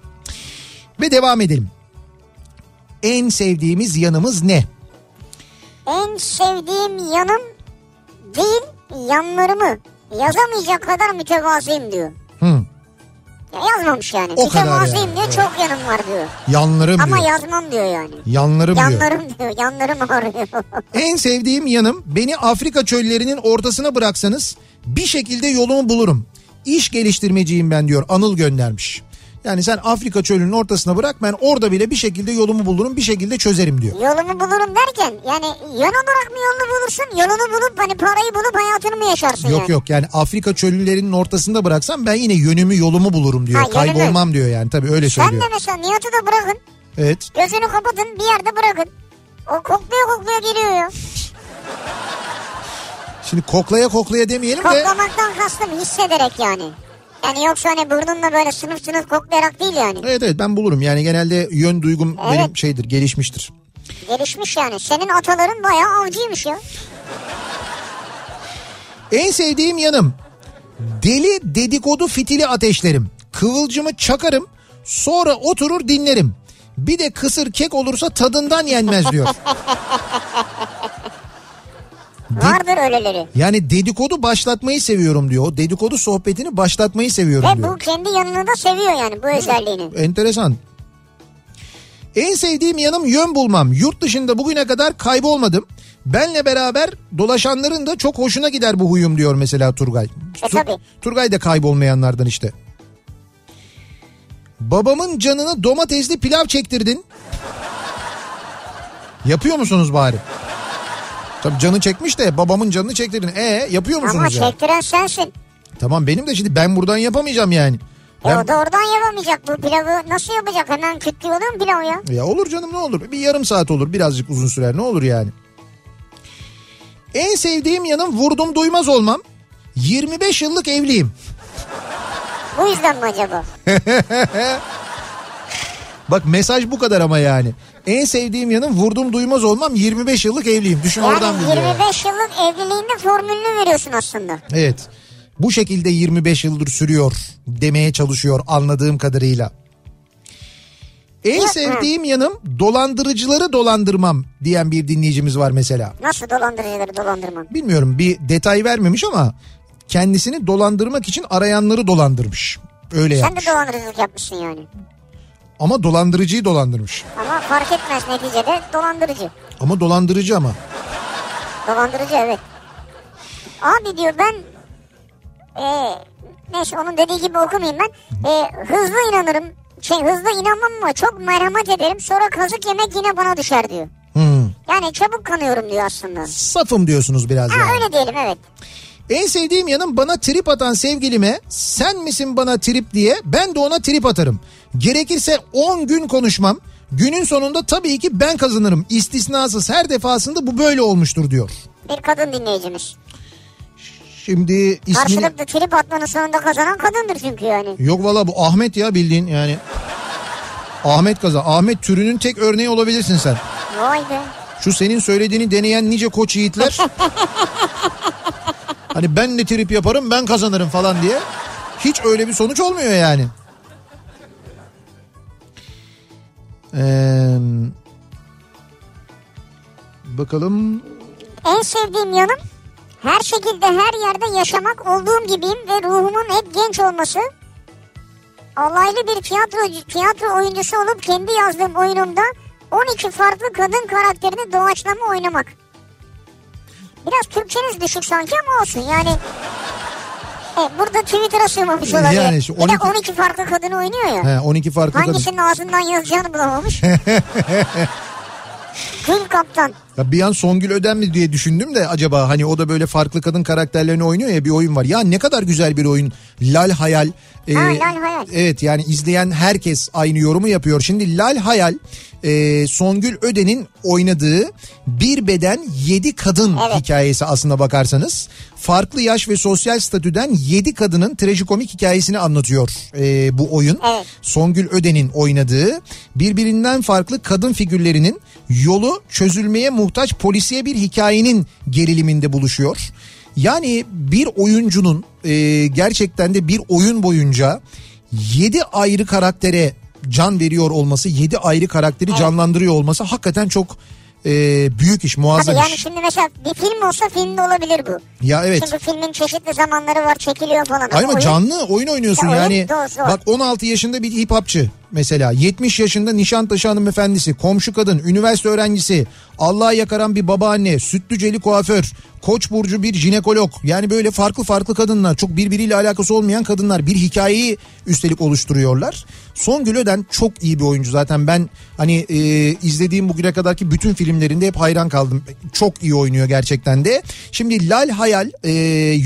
Ve devam edelim. En sevdiğimiz yanımız ne?
En sevdiğim yanım değil yanlarımı yazamayacak kadar mütevazıyım diyor. Ya yazmamış yani.
O kadar
mütevazıyım
yani,
diyor çok yanım var diyor.
yanlarım
Ama
diyor.
yazmam diyor yani.
Yanlarım diyor.
Yanlarım diyor. Yanlarım ağrıyor.
En sevdiğim yanım beni Afrika çöllerinin ortasına bıraksanız bir şekilde yolumu bulurum. İş geliştirmeciyim ben diyor Anıl göndermiş. Yani sen Afrika çölünün ortasına bırak ben orada bile bir şekilde yolumu bulurum bir şekilde çözerim diyor.
yolumu bulurum derken yani yan olarak mı yolunu bulursun? Yolunu bulup hani parayı bulup hayatını mı yaşarsın
Yok
yani?
yok yani Afrika çöllerinin ortasında bıraksam ben yine yönümü yolumu bulurum diyor.
Ha.
Kaybolmam diyor yani tabii öyle
Sen
söylüyor.
de mesela Nihat'ı da bırakın.
Evet.
Gözünü kapatın bir yerde bırakın. O kokluyor kokluyor geliyor ya.
Şimdi koklaya koklaya demeyelim de
Koklamaktan kastım hissederek yani. Yani yoksa hani burnunla böyle sınıf sınıf koklayarak değil yani.
evet evet ben bulurum yani genelde yön duygum
Evet.
benim şeydir gelişmiştir.
Gelişmiş yani. Senin ataların bayağı avcıymış ya.
En sevdiğim yanım deli dedikodu fitili ateşlerim. Kıvılcımı çakarım sonra oturur dinlerim. Bir de kısır kek olursa tadından yenmez diyor.
Vardır öyleleri.
yani dedikodu başlatmayı seviyorum diyor. O dedikodu sohbetini başlatmayı seviyorum
Ve
diyor.
bu kendi yanını da seviyor yani bu özelliğini.
Enteresan. En sevdiğim yanım yön bulmam. Yurt dışında bugüne kadar kaybolmadım. Benle beraber dolaşanların da çok hoşuna gider bu huyum diyor mesela Turgay.
E tabii.
Turgay da kaybolmayanlardan işte. Babamın canını domatesli pilav çektirdin. Yapıyor musunuz bari? Tabii canı çekmiş de babamın canını çektirdin. E yapıyor
Ama
musunuz ya?
çektiren sensin.
Tamam benim de şimdi ben buradan yapamayacağım yani.
E
Ben-
o da oradan yapamayacak bu pilavı. Nasıl yapacak? Hemen kütlüyor olur mu pilavı ya?
Ya olur canım ne olur. Bir yarım saat olur birazcık uzun sürer ne olur yani. En sevdiğim yanım vurdum duymaz olmam. 25 yıllık evliyim.
Bu yüzden mi acaba?
Bak mesaj bu kadar ama yani. En sevdiğim yanım vurdum duymaz olmam 25 yıllık evliyim. Düşün oradan
Yani
biliyor.
25 yıllık evliliğinde formülünü veriyorsun aslında.
Evet. Bu şekilde 25 yıldır sürüyor demeye çalışıyor anladığım kadarıyla. En
Yok,
sevdiğim yanım dolandırıcıları dolandırmam diyen bir dinleyicimiz var mesela.
Nasıl dolandırıcıları dolandırman?
bilmiyorum bir detay vermemiş ama kendisini dolandırmak için arayanları dolandırmış. Öyle
Sen
yapmış.
de dolandırıcılık yapmışsın yani.
Ama dolandırıcıyı dolandırmış.
Ama fark etmez neticede dolandırıcı.
Ama dolandırıcı ama.
Dolandırıcı evet. Abi diyor ben e, neyse onun dediği gibi okumayayım ben. E, hızlı inanırım. Şey hızlı inanmam ama çok merhamet ederim. Sonra kazık yemek yine bana düşer diyor.
Hmm.
Yani çabuk kanıyorum diyor aslında.
Safım diyorsunuz biraz
Ha
yani.
öyle diyelim evet.
En sevdiğim yanım bana trip atan sevgilime sen misin bana trip diye ben de ona trip atarım. Gerekirse 10 gün konuşmam. Günün sonunda tabii ki ben kazanırım. İstisnasız her defasında bu böyle olmuştur diyor.
Bir kadın dinleyicimiz.
Şimdi ismini...
Karşılıklı trip atmanın sonunda kazanan kadındır çünkü yani.
Yok valla bu Ahmet ya bildiğin yani. Ahmet kazan. Ahmet türünün tek örneği olabilirsin sen.
Vay be.
Şu senin söylediğini deneyen nice koç yiğitler. hani ben de trip yaparım ben kazanırım falan diye. Hiç öyle bir sonuç olmuyor yani. Ee, bakalım.
En sevdiğim yanım her şekilde her yerde yaşamak olduğum gibiyim ve ruhumun hep genç olması. Alaylı bir tiyatro, tiyatro oyuncusu olup kendi yazdığım oyunumda 12 farklı kadın karakterini doğaçlama oynamak. Biraz Türkçeniz düşük sanki ama olsun yani. Evet, burada Twitter'a sığmamış olabilir.
Yani işte
Bir de
12
12 farklı kadın oynuyor ya.
He, 12 farklı kadın.
Hangisinin ağzından yazacağını bulamamış. Gül Kaptan.
Ya bir an Songül Öden mi diye düşündüm de acaba hani o da böyle farklı kadın karakterlerini oynuyor ya bir oyun var. Ya ne kadar güzel bir oyun. Lal Hayal. Ee,
Ha, Lal Hayal.
Evet yani izleyen herkes aynı yorumu yapıyor. Şimdi Lal Hayal e, Songül Öden'in oynadığı bir beden yedi kadın
Evet.
hikayesi aslında bakarsanız. Farklı yaş ve sosyal statüden yedi kadının trajikomik hikayesini anlatıyor e, bu oyun.
Evet.
Songül Öden'in oynadığı birbirinden farklı kadın figürlerinin yolu çözülmeye muhtaç polisiye bir hikayenin geriliminde buluşuyor. Yani bir oyuncunun e, gerçekten de bir oyun boyunca 7 ayrı karaktere can veriyor olması, 7 ayrı karakteri canlandırıyor olması hakikaten çok e, büyük iş,
Tabii
muazzam
yani
iş.
şimdi mesela bir film olsa filmde olabilir bu.
Ya evet.
Çünkü filmin çeşitli zamanları var çekiliyor falan.
Hayır ama
oyun-
canlı oyun oynuyorsun
Ya oyun
yani.
doğru, doğru.
Bak 16 yaşında bir hip hopçı mesela 70 yaşında Nişantaşı hanımefendisi, komşu kadın, üniversite öğrencisi, Allah'a yakaran bir babaanne, sütlüceli kuaför, Koç burcu bir jinekolog. Yani böyle farklı farklı kadınlar, çok birbiriyle alakası olmayan kadınlar bir hikayeyi üstelik oluşturuyorlar. Songül Öden çok iyi bir oyuncu zaten ben hani e, izlediğim bugüne kadarki bütün filmlerinde hep hayran kaldım. Çok iyi oynuyor gerçekten de. Şimdi Lal Hayal e,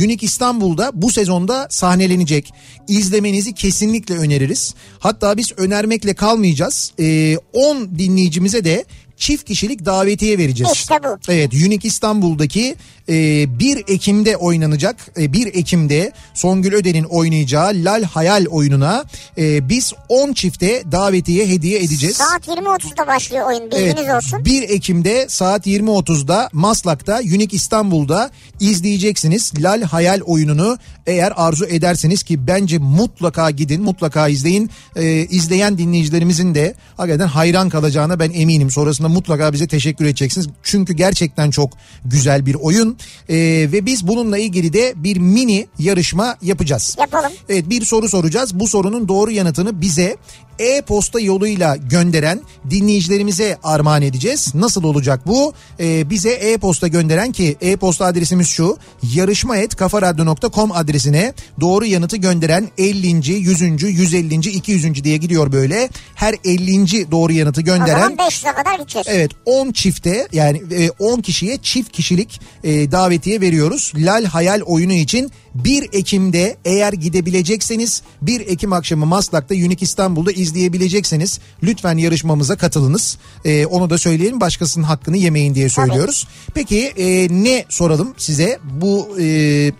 Unique İstanbul'da bu sezonda sahnelenecek. İzlemenizi kesinlikle öneririz. Hatta biz önermekle kalmayacağız. E, 10 dinleyicimize de çift kişilik davetiye vereceğiz.
İşte bu.
Evet Unique İstanbul'daki 1 Ekim'de oynanacak. E, 1 Ekim'de Songül Öden'in oynayacağı Lal Hayal oyununa e, biz 10 çifte davetiye hediye edeceğiz.
Saat 20.30'da başlıyor oyun bilginiz olsun.
1 Ekim'de saat 20.30'da Maslak'ta Unique İstanbul'da izleyeceksiniz Lal Hayal oyununu. Eğer arzu ederseniz ki bence mutlaka gidin mutlaka izleyin. Ee, izleyen dinleyicilerimizin de hakikaten hayran kalacağına ben eminim. Sonrasında mutlaka bize teşekkür edeceksiniz. Çünkü gerçekten çok güzel bir oyun Ee, ve biz bununla ilgili de bir mini yarışma yapacağız.
Yapalım.
Evet bir soru soracağız. Bu sorunun doğru yanıtını bize e-posta yoluyla gönderen dinleyicilerimize armağan edeceğiz. Nasıl olacak bu? Ee, bize e-posta gönderen ki e-posta adresimiz şu yarışma.kafaradyo.com adresine doğru yanıtı gönderen 50. 100. 150. 200. diye gidiyor böyle. Her 50. doğru yanıtı
O
gönderen
zaman 500'e kadar gideceğiz.
Evet 10 çifte yani e, 10 kişiye çift kişilik e, davetiye veriyoruz. Lal Hayal oyunu için 1 Ekim'de eğer gidebilecekseniz 1 Ekim akşamı Maslak'ta Unique İstanbul'da izleyebilecekseniz lütfen yarışmamıza katılınız. E, onu da söyleyelim başkasının hakkını yemeyin diye söylüyoruz. Peki e, ne soralım size bu e,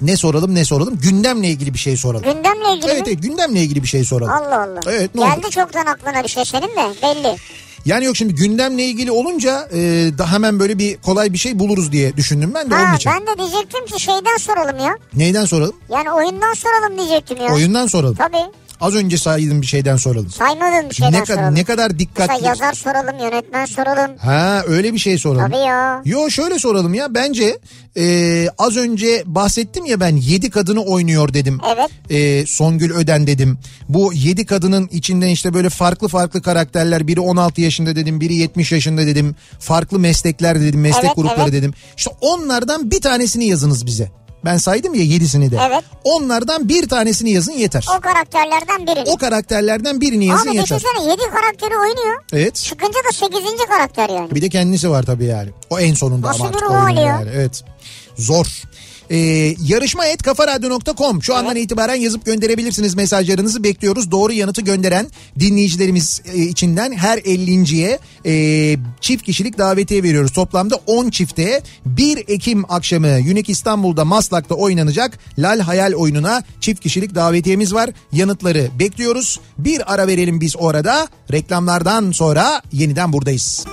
ne soralım ne soralım gündemle ilgili bir şey soralım.
Gündemle ilgili
Evet,
mi?
evet gündemle ilgili bir şey soralım.
Allah Allah.
Evet, ne
Geldi
oldu?
çoktan aklına bir şey senin de belli.
Yani yok şimdi gündemle ilgili olunca e, da hemen böyle bir kolay bir şey buluruz diye düşündüm ben de onun
Ha,
için.
ben de diyecektim ki şeyden soralım ya.
Neyden soralım?
Yani oyundan soralım diyecektim ya.
Oyundan soralım.
Tabii.
Az önce saydığım bir şeyden soralım.
Saymadığım bir şeyden
Ne, kadar
soralım.
ne kadar
Mesela
dikkatli.
yazar soralım, yönetmen soralım.
Ha öyle bir şey soralım.
Tabii ya.
Yo şöyle soralım ya bence e, az önce bahsettim ya ben 7 kadını oynuyor dedim.
Evet.
E, Songül Öden dedim. Bu 7 kadının içinden işte böyle farklı farklı karakterler biri 16 yaşında dedim biri 70 yaşında dedim. Farklı meslekler dedim meslek
Evet,
grupları
evet.
dedim. İşte onlardan bir tanesini yazınız bize. Ben saydım ya 7'sini de.
Evet.
Onlardan bir tanesini yazın yeter.
O karakterlerden biri.
O karakterlerden birini yazın
Abi
yeter.
düşünsene 7 karakteri oynuyor.
Evet.
Çıkınca da 8. karakter yani.
Bir de kendisi var tabii yani. O en sonunda
Nasıl
ama artık oynuyor yani. Evet. Zor. Ee, yarışma et kafaradyo.com şu andan itibaren yazıp gönderebilirsiniz mesajlarınızı bekliyoruz. Doğru yanıtı gönderen dinleyicilerimiz e, içinden her 50.ye e, çift kişilik davetiye veriyoruz. Toplamda 10 çifte 1 Ekim akşamı Unique İstanbul'da Maslak'ta oynanacak Lal Hayal oyununa çift kişilik davetiyemiz var. Yanıtları bekliyoruz. Bir ara verelim biz orada. Reklamlardan sonra yeniden buradayız.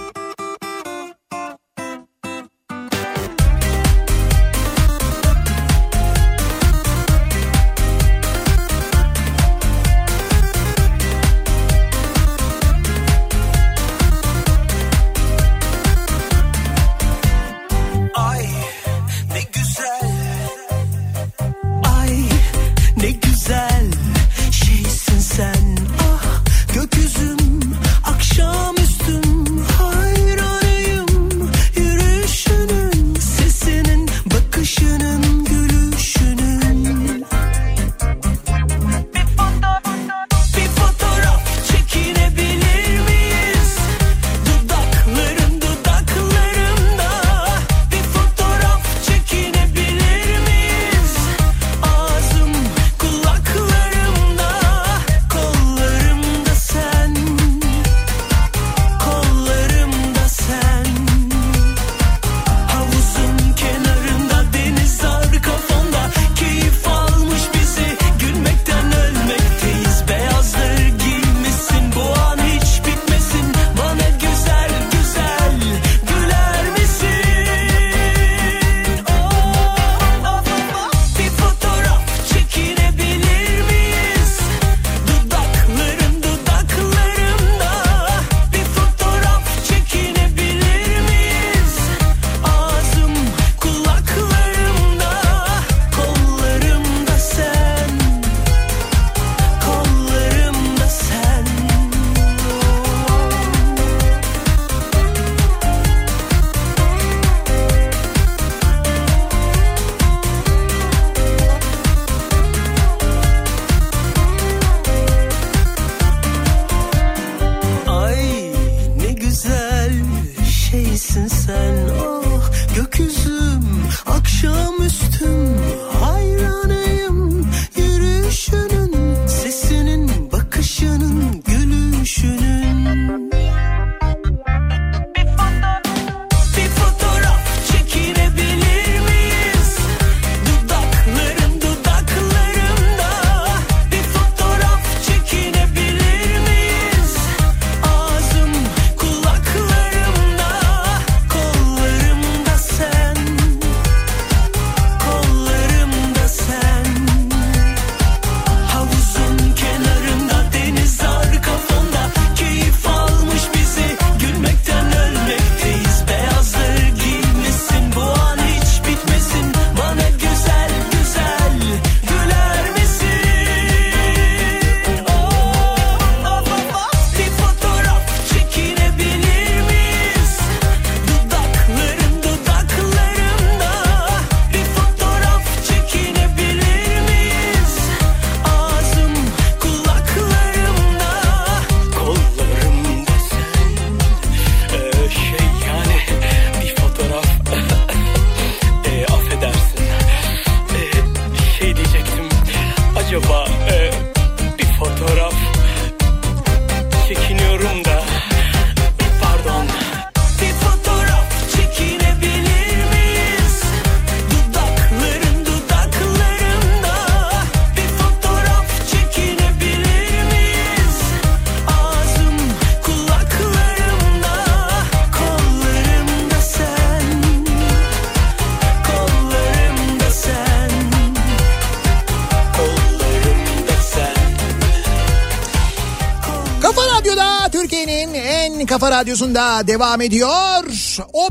Radyosunda devam ediyor.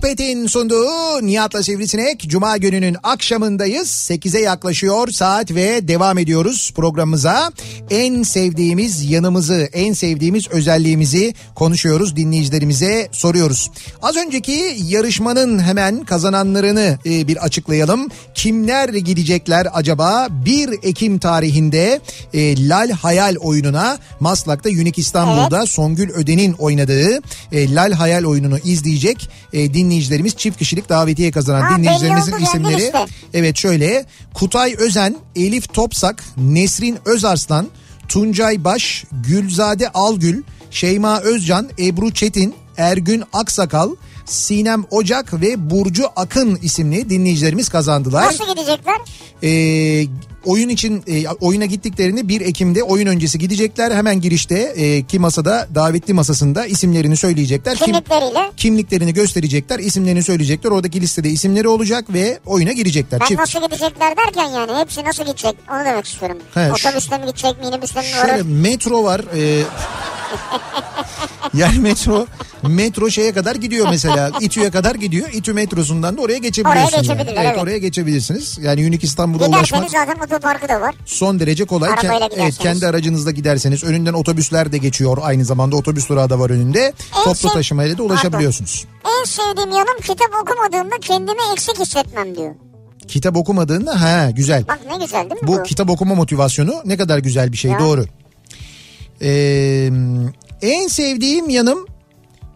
Opet'in sunduğu Nihat'la Sivrisinek. Cuma gününün akşamındayız. 8'e yaklaşıyor saat ve devam ediyoruz programımıza. En sevdiğimiz yanımızı, en sevdiğimiz özelliğimizi konuşuyoruz. Dinleyicilerimize soruyoruz. Az önceki yarışmanın hemen kazananlarını e, bir açıklayalım. Kimler gidecekler acaba? 1 Ekim tarihinde e, Lal Hayal oyununa Maslak'ta Unique İstanbul'da Songül Öden'in oynadığı e, Lal Hayal oyununu izleyecek e, dinleyicilerimiz çift kişilik davetiye kazanan
belli
dinleyicilerimizin isimleri.
işte.
Evet şöyle Kutay Özen, Elif Topsak, Nesrin Özarslan, Tuncay Baş, Gülzade Algül, Şeyma Özcan, Ebru Çetin, Ergün Aksakal, Sinem Ocak ve Burcu Akın isimli dinleyicilerimiz kazandılar.
Nasıl gidecekler?
Ee, oyun için e, oyuna gittiklerini 1 Ekim'de oyun öncesi gidecekler. Hemen girişte e, ki masada davetli masasında isimlerini söyleyecekler. Kim- kimliklerini gösterecekler, isimlerini söyleyecekler. Oradaki listede isimleri olacak ve oyuna girecekler.
Ben
Çift.
nasıl gidecekler derken yani hepsi nasıl gidecek onu demek istiyorum.
He,
Otobüsle mi gidecek minibüsle mi
Şöyle
varır?
metro var. e, yani metro metro şeye kadar gidiyor mesela. İTÜ'ye kadar gidiyor. İTÜ metrosundan da oraya geçebiliyorsunuz.
Oraya geçebilirler, evet.
oraya geçebilirsiniz. Yani Unique İstanbul'a ulaşmak
Giderseniz zaten otoparkı da var.
son derece kolay.
Arabayla
Ken- evet,
giderseniz.
kendi aracınızla giderseniz önünden otobüsler de geçiyor. Aynı zamanda otobüs durağı da var önünde. Toplu
şey-
taşımayla da ulaşabiliyorsunuz.
En sevdiğim yanım kitap okumadığımda kendimi eksik hissetmem diyor.
Kitap okumadığında ha güzel.
Bak ne güzel değil mi
Bu
bu?
kitap okuma motivasyonu ne kadar güzel bir şey
Ya.
doğru. Ee, en sevdiğim yanım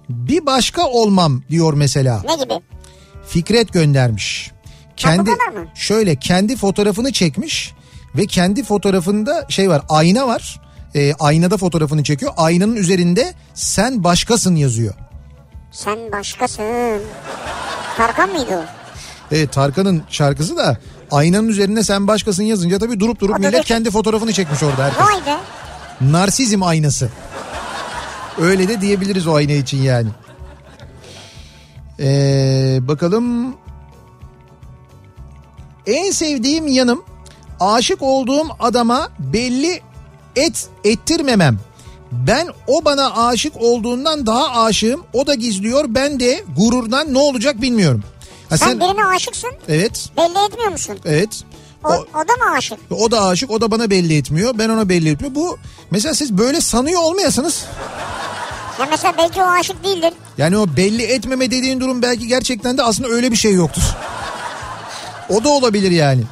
bir başka olmam diyor mesela.
Ne gibi?
Fikret göndermiş. Kendi şöyle kendi fotoğrafını çekmiş ve kendi fotoğrafında şey var ayna var. Ee, aynada fotoğrafını çekiyor. Aynanın üzerinde sen başkasın yazıyor.
Sen başkasın. Tarkan mıydı o?
Evet Tarkan'ın şarkısı da aynanın üzerinde sen başkasın yazınca tabii durup durup
O
millet
da-
kendi fotoğrafını çekmiş orada herkes.
Vay be.
Narsizm aynası. Öyle de diyebiliriz o ayna için yani. Ee, bakalım. En sevdiğim yanım aşık olduğum adama belli et ettirmemem. Ben o bana aşık olduğundan daha aşığım. O da gizliyor. Ben de gururdan ne olacak bilmiyorum. Ha
Sen
sen,
birine aşıksın
evet,
belli etmiyor musun?
evet.
O, o da mı aşık?
O da aşık o da bana belli etmiyor ben ona belli etmiyor. Bu mesela siz böyle sanıyor olmayasınız.
Ya mesela belki o aşık değildir.
Yani o belli etmeme dediğin durum belki gerçekten de aslında öyle bir şey yoktur. O da olabilir yani.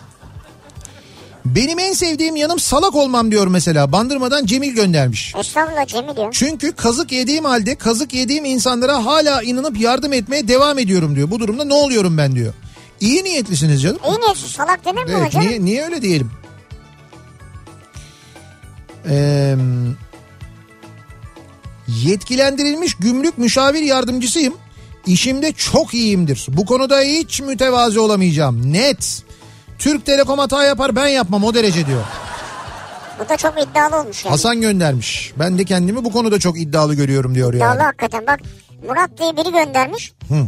Benim en sevdiğim yanım salak olmam diyor mesela. Bandırmadan Cemil göndermiş.
Estağfurullah Cemil diyor.
Çünkü kazık yediğim halde kazık yediğim insanlara hala inanıp yardım etmeye devam ediyorum diyor. Bu durumda ne oluyorum ben diyor. İyi niyetlisiniz canım.
İyi niyetsiz salak denir mi
Evet,
hocam?
niye, niye öyle diyelim? Ee, yetkilendirilmiş gümrük müşavir yardımcısıyım. İşimde çok iyiyimdir. Bu konuda hiç mütevazi olamayacağım. Net. Türk Telekom hata yapar ben yapmam o derece diyor.
Bu da çok iddialı olmuş yani.
Hasan göndermiş. Ben de kendimi bu konuda çok iddialı görüyorum diyor
İddialı
yani.
hakikaten bak Murat diye biri göndermiş.
Hı.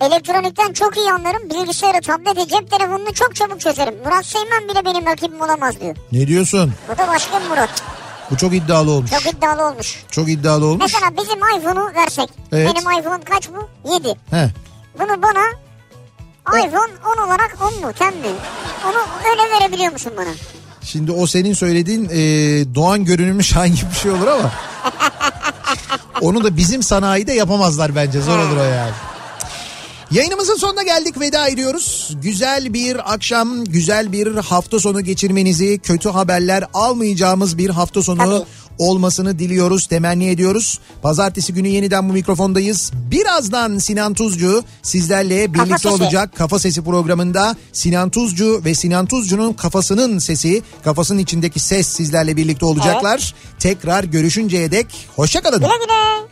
Elektronikten çok iyi anlarım. Bilgisayarı, tableti, cep telefonunu çok çabuk çözerim. Murat Seymen bile benim rakibim olamaz diyor.
Ne diyorsun?
Bu da başka bir Murat.
Bu çok iddialı olmuş.
Çok iddialı olmuş.
Çok iddialı olmuş.
Mesela bizim iPhone'u versek.
Evet.
Benim iPhone kaç bu? 7.
He.
Bunu bana iPhone 10 olarak 10 mu? 10 mi? Onu öyle verebiliyor musun bana?
Şimdi o senin söylediğin e, Doğan görünümlü Şahin gibi bir şey olur ama onu da bizim sanayide yapamazlar bence zor olur o yani. Yayınımızın sonuna geldik veda ediyoruz. Güzel bir akşam, güzel bir hafta sonu geçirmenizi, kötü haberler almayacağımız bir hafta sonu
Tabii.
olmasını diliyoruz, temenni ediyoruz. Pazartesi günü yeniden bu mikrofondayız. Birazdan Sinan Tuzcu sizlerle birlikte
Sesi.
olacak. Kafa Sesi programında Sinan Tuzcu ve Sinan Tuzcu'nun kafasının sesi, kafasının içindeki ses sizlerle birlikte olacaklar. Tekrar görüşünceye dek hoşçakalın.
Güle güle.